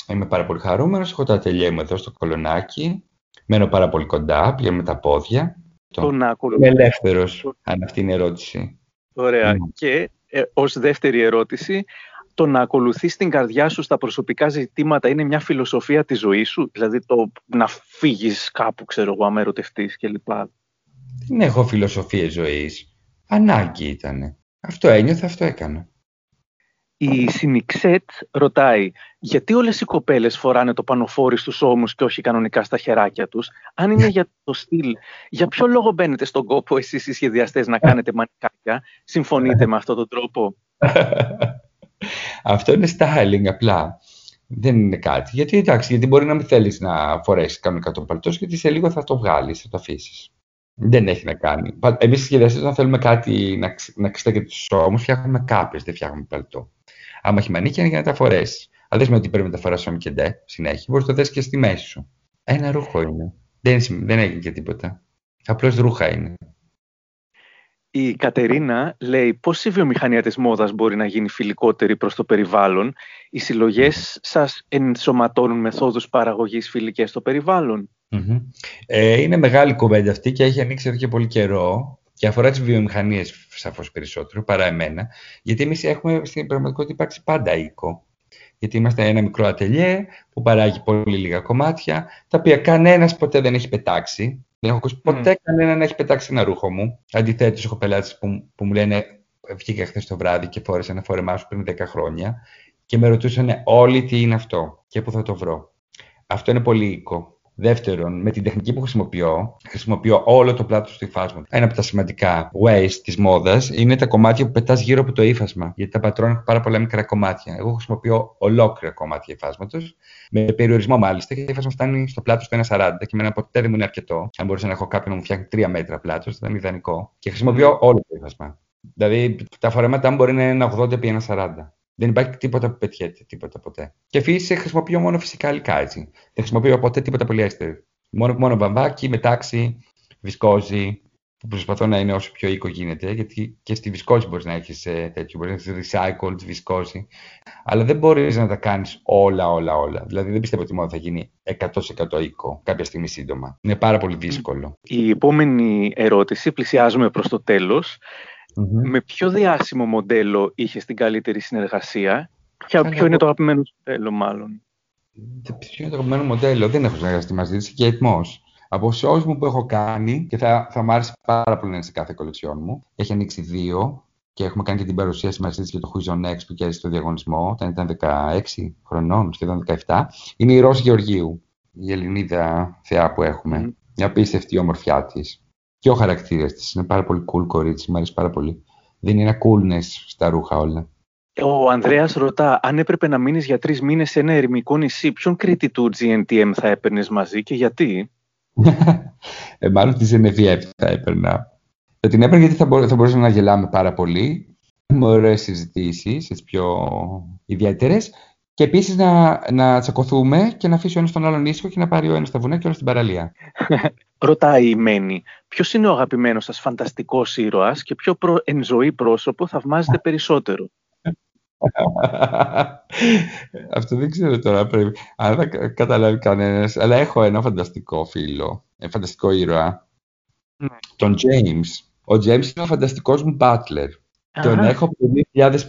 Είμαι πάρα πολύ χαρούμενος. Έχω τα ατελεία μου εδώ στο κολονάκι. Μένω πάρα πολύ κοντά, πλέον με τα πόδια το να Είμαι ελεύθερος, αν αυτή είναι η ερώτηση. Ωραία. Mm. Και ε, ως δεύτερη ερώτηση, το να ακολουθείς την καρδιά σου στα προσωπικά ζητήματα είναι μια φιλοσοφία της ζωής σου, δηλαδή το να φύγεις κάπου, ξέρω εγώ, αμέρωτευτείς κλπ. Δεν έχω φιλοσοφία ζωής. Ανάγκη ήτανε. Αυτό ένιωθα, αυτό έκανα. Η Σινιξέτ ρωτάει γιατί όλες οι κοπέλες φοράνε το πανοφόρι στους ώμους και όχι κανονικά στα χεράκια τους; Αν είναι για το στυλ, για ποιο λόγο μπαίνετε στον κόπο εσείς οι σχεδιαστές να κάνετε μανικάκια; Συμφωνείτε με αυτόν τον τρόπο; Αυτό είναι styling απλά. Δεν είναι κάτι. Γιατί εντάξει, γιατί μπορεί να μην θέλεις να φορέσεις κανονικά τον παλτός, γιατί σε λίγο θα το βγάλεις, θα το αφήσεις. Δεν έχει να κάνει. Εμείς οι σχεδιαστές, όταν θέλουμε κάτι να, να ξεστέκεται στους ώμους, φτιάχνουμε κάπες, δεν φτιάχνουμε παλτό. Άμα έχει μανίκια είναι για να τα φορέσει. Αλλά δεν σημαίνει ότι πρέπει να τα φοράσει και ντε συνέχεια. Μπορείς να το δει και στη μέση σου. Ένα ρούχο είναι. Δεν, δεν έγινε και τίποτα. Απλώς ρούχα είναι. Η Κατερίνα λέει πώς η βιομηχανία της μόδας μπορεί να γίνει φιλικότερη προς το περιβάλλον; Οι συλλογές σας ενσωματώνουν μεθόδους παραγωγής φιλικές στο περιβάλλον; Ε, είναι μεγάλη κουβέντα αυτή και έχει ανοίξει εδώ και πολύ καιρό και αφορά τις βιομηχανίες σαφώς περισσότερο παρά εμένα. Γιατί εμείς έχουμε στην πραγματικότητα υπάρξει πάντα οίκο. Γιατί είμαστε ένα μικρό ατελιέ που παράγει πολύ λίγα κομμάτια, τα οποία κανένας ποτέ δεν έχει πετάξει. Δεν έχω ακούσει ποτέ mm. κανένα να έχει πετάξει ένα ρούχο μου. Αντιθέτως, έχω πελάτες που, που μου λένε Βγήκα χθες το βράδυ και φόρεσα ένα φόρεμά σου πριν 10 χρόνια και με ρωτούσαν όλοι τι είναι αυτό και πού θα το βρω. Αυτό είναι πολύ οίκο. Δεύτερον, με την τεχνική που χρησιμοποιώ, χρησιμοποιώ όλο το πλάτος του υφάσματος. Ένα από τα σημαντικά ways της μόδας είναι τα κομμάτια που πετάς γύρω από το ύφασμα. Γιατί τα πατρών έχουν πάρα πολλά μικρά κομμάτια. Εγώ χρησιμοποιώ ολόκληρα κομμάτια υφάσματος, με περιορισμό μάλιστα, και το ύφασμα φτάνει στο πλάτος του 1,40 και με ένα ποτέ δεν μου είναι αρκετό. Αν μπορούσα να έχω κάποιον να μου φτιάχνει 3 μέτρα πλάτος, θα ήταν ιδανικό. Και χρησιμοποιώ όλο το ύφασμα. Δηλαδή τα φορέματά μου μπορεί να είναι 80 επί 1,40. Δεν υπάρχει τίποτα που πετιέται, τίποτα ποτέ. Και φύση χρησιμοποιώ μόνο φυσικά υλικά έτσι. Δεν χρησιμοποιώ ποτέ τίποτα πολυέστερο. Μόνο, μόνο βαμβάκι, μετάξι, βισκόζι, που προσπαθώ να είναι όσο πιο οίκο γίνεται, γιατί και στη βισκόζη μπορείς να έχεις ε, τέτοιο, μπορείς να έχεις recycled βισκόζι, αλλά δεν μπορείς να τα κάνεις όλα, όλα, όλα. Δηλαδή δεν πιστεύω ότι μόνο θα γίνει 100% οίκο κάποια στιγμή σύντομα. Είναι πάρα πολύ δύσκολο. Η επόμενη ερώτηση, πλησιάζουμε προς το τελο Με ποιο διάσημο μοντέλο είχε την καλύτερη συνεργασία; Και ποιο είναι το αγαπημένο μοντέλο, μάλλον; Ποιο είναι το αγαπημένο μοντέλο, δεν έχω συνεργαστεί μαζί της, και Moss. Από shows μου που έχω κάνει και θα, θα μου άρεσε πάρα πολύ να είναι σε κάθε κολεξιόν μου. Έχει ανοίξει δύο και έχουμε κάνει και την παρουσίαση μαζί της για το Who's on Next που κέρδισε το διαγωνισμό όταν ήταν 16 χρονών, σχεδόν 17. Είναι η Ρώση Γεωργίου, η Ελληνίδα θεά που έχουμε. Mm. Μια απίστευτη ομορφιά της. Και ο χαρακτήρα της. Είναι πάρα πολύ cool κορίτσι, μου αρέσει πάρα πολύ. Δίνει ένα coolness στα ρούχα όλα. Ο Ανδρέας ρωτά, αν έπρεπε να μείνεις για τρεις μήνες σε ένα ερημικό νησί, ποιον Κρήτη του GNTM θα έπαιρνες μαζί και γιατί; ε, μάλλον της Ζενεβιέπ θα έπαιρνα. Θα την έπαιρνα γιατί θα, μπορώ, θα μπορούσαμε να γελάμε πάρα πολύ. Με ωραίες συζητήσεις, πιο ιδιαίτερες. Και επίσης να, να τσακωθούμε και να αφήσει ο ένας τον άλλον ήσυχο και να πάρει ο ένας τα βουνά και ο άλλος στην παραλία. Ρωτάει η Μένη, ποιος είναι ο αγαπημένος σας φανταστικός ήρωας και ποιο προ, εν ζωή πρόσωπο θαυμάζετε περισσότερο; Αυτό δεν ξέρω τώρα πρέπει. Αν δεν καταλάβει κανένας. Αλλά έχω ένα φανταστικό φίλο. Ένα φανταστικό ήρωα. Ναι. Τον James. Ο James είναι ο φανταστικός μου butler. Τον έχω από το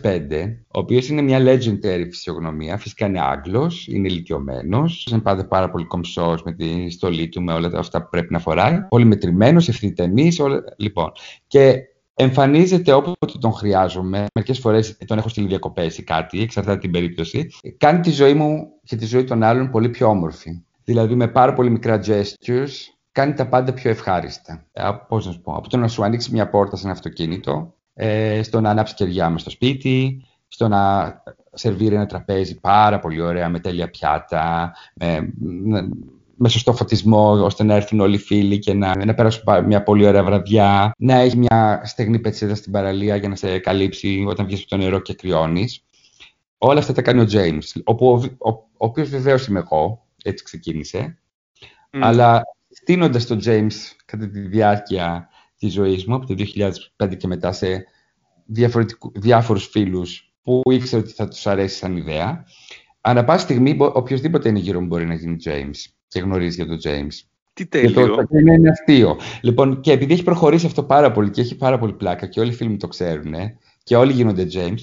2005, ο οποίος είναι μια legendary φυσιογνωμία. Φυσικά είναι Άγγλος, είναι ηλικιωμένος. Είναι πάντα πάρα πολύ κομψός με τη στολή του, με όλα αυτά που πρέπει να φοράει. Πολύ μετρημένος, ευθύτεμη. Όλα... Λοιπόν. Και εμφανίζεται όποτε τον χρειάζομαι. Μερικές φορές τον έχω στείλει διακοπές ή κάτι, εξαρτάται την περίπτωση. Κάνει τη ζωή μου και τη ζωή των άλλων πολύ πιο όμορφη. Δηλαδή με πάρα πολύ μικρά gestures κάνει τα πάντα πιο ευχάριστα. Ε, Πώς να σου πω, από το να σου ανοίξει μια πόρτα σε ένα αυτοκίνητο, ε, στο να ανάψει κεριά με στο σπίτι, στο να σερβίρει ένα τραπέζι πάρα πολύ ωραία με τέλεια πιάτα, με, με σωστό φωτισμό, ώστε να έρθουν όλοι οι φίλοι και να, να περάσουν μια πολύ ωραία βραδιά. Να έχει μια στεγνή πετσίδα στην παραλία για να σε καλύψει όταν βγεις από το νερό και κρυώνεις. Όλα αυτά τα κάνει ο James. ο, ο, ο οποίος βεβαίως είμαι εγώ, έτσι ξεκίνησε. Mm. Αλλά στείνοντας τον James κατά τη διάρκεια της ζωής μου, από το 2005 και μετά, σε διάφορους φίλους που ήξερα ότι θα τους αρέσει σαν ιδέα. Ανά πάση στιγμή, οποιοδήποτε είναι γύρω μου μπορεί να γίνει James και γνωρίζει για τον James. Τι τέλειο. Και το είναι αστείο. Λοιπόν, και επειδή έχει προχωρήσει αυτό πάρα πολύ και έχει πάρα πολύ πλάκα και όλοι οι φίλοι μου το ξέρουν και όλοι γίνονται James,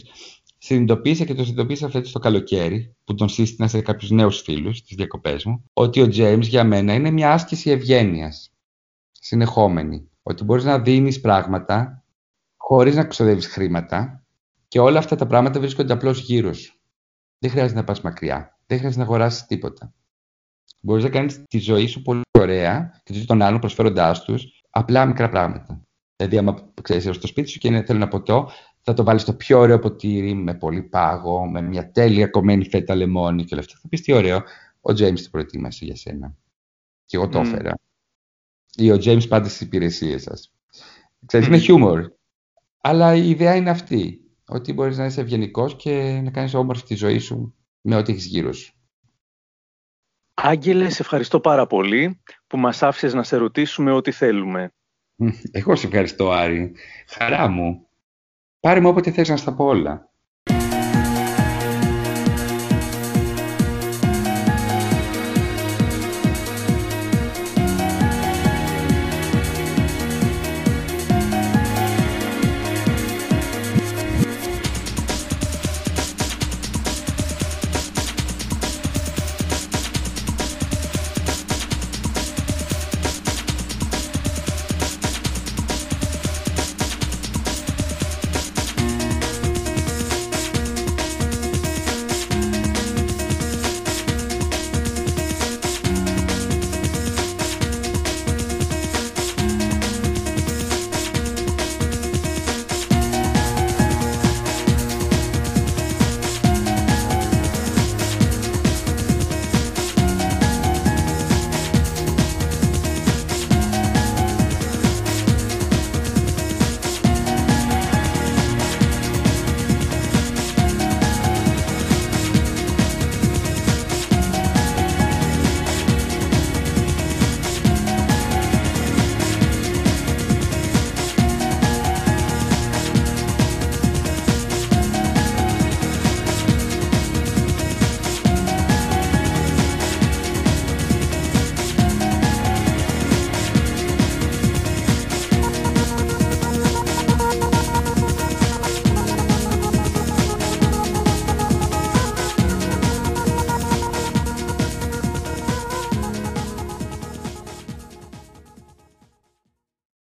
συνειδητοποίησα και το συνειδητοποίησα φέτος το καλοκαίρι, που τον σύστηνα σε κάποιους νέους φίλους στι διακοπές μου, ότι ο James για μένα είναι μια άσκηση ευγένειας. Συνεχόμενη. Ότι μπορείς να δίνεις πράγματα χωρίς να ξοδεύεις χρήματα και όλα αυτά τα πράγματα βρίσκονται απλώς γύρω σου. Δεν χρειάζεται να πας μακριά. Δεν χρειάζεται να αγοράσεις τίποτα. Μπορείς να κάνεις τη ζωή σου πολύ ωραία και τη ζωή των άλλων προσφέροντάς τους απλά μικρά πράγματα. Δηλαδή, άμα ξέρεις στο σπίτι σου και είναι, θέλω ένα ποτό, θα το βάλεις στο πιο ωραίο ποτήρι με πολύ πάγο, με μια τέλεια κομμένη φέτα λεμόνι και όλα αυτά. Θα πεις τι ωραίο. Ο James το προετοίμασε για σένα. Και εγώ το έφερα. Ή ο James πάντα στις υπηρεσίες σας. Ξέρεις, είναι χιούμορ. Αλλά η ιδέα είναι αυτή. Ότι μπορείς να είσαι ευγενικός και να κάνεις όμορφη τη ζωή σου με ό,τι έχεις γύρω σου. Άγγελε, σε ευχαριστώ πάρα πολύ που μας άφησες να σε ρωτήσουμε ό,τι θέλουμε. Εγώ σε ευχαριστώ, Άρη. Χαρά μου. Πάρε μου όποτε θες να στα πω όλα.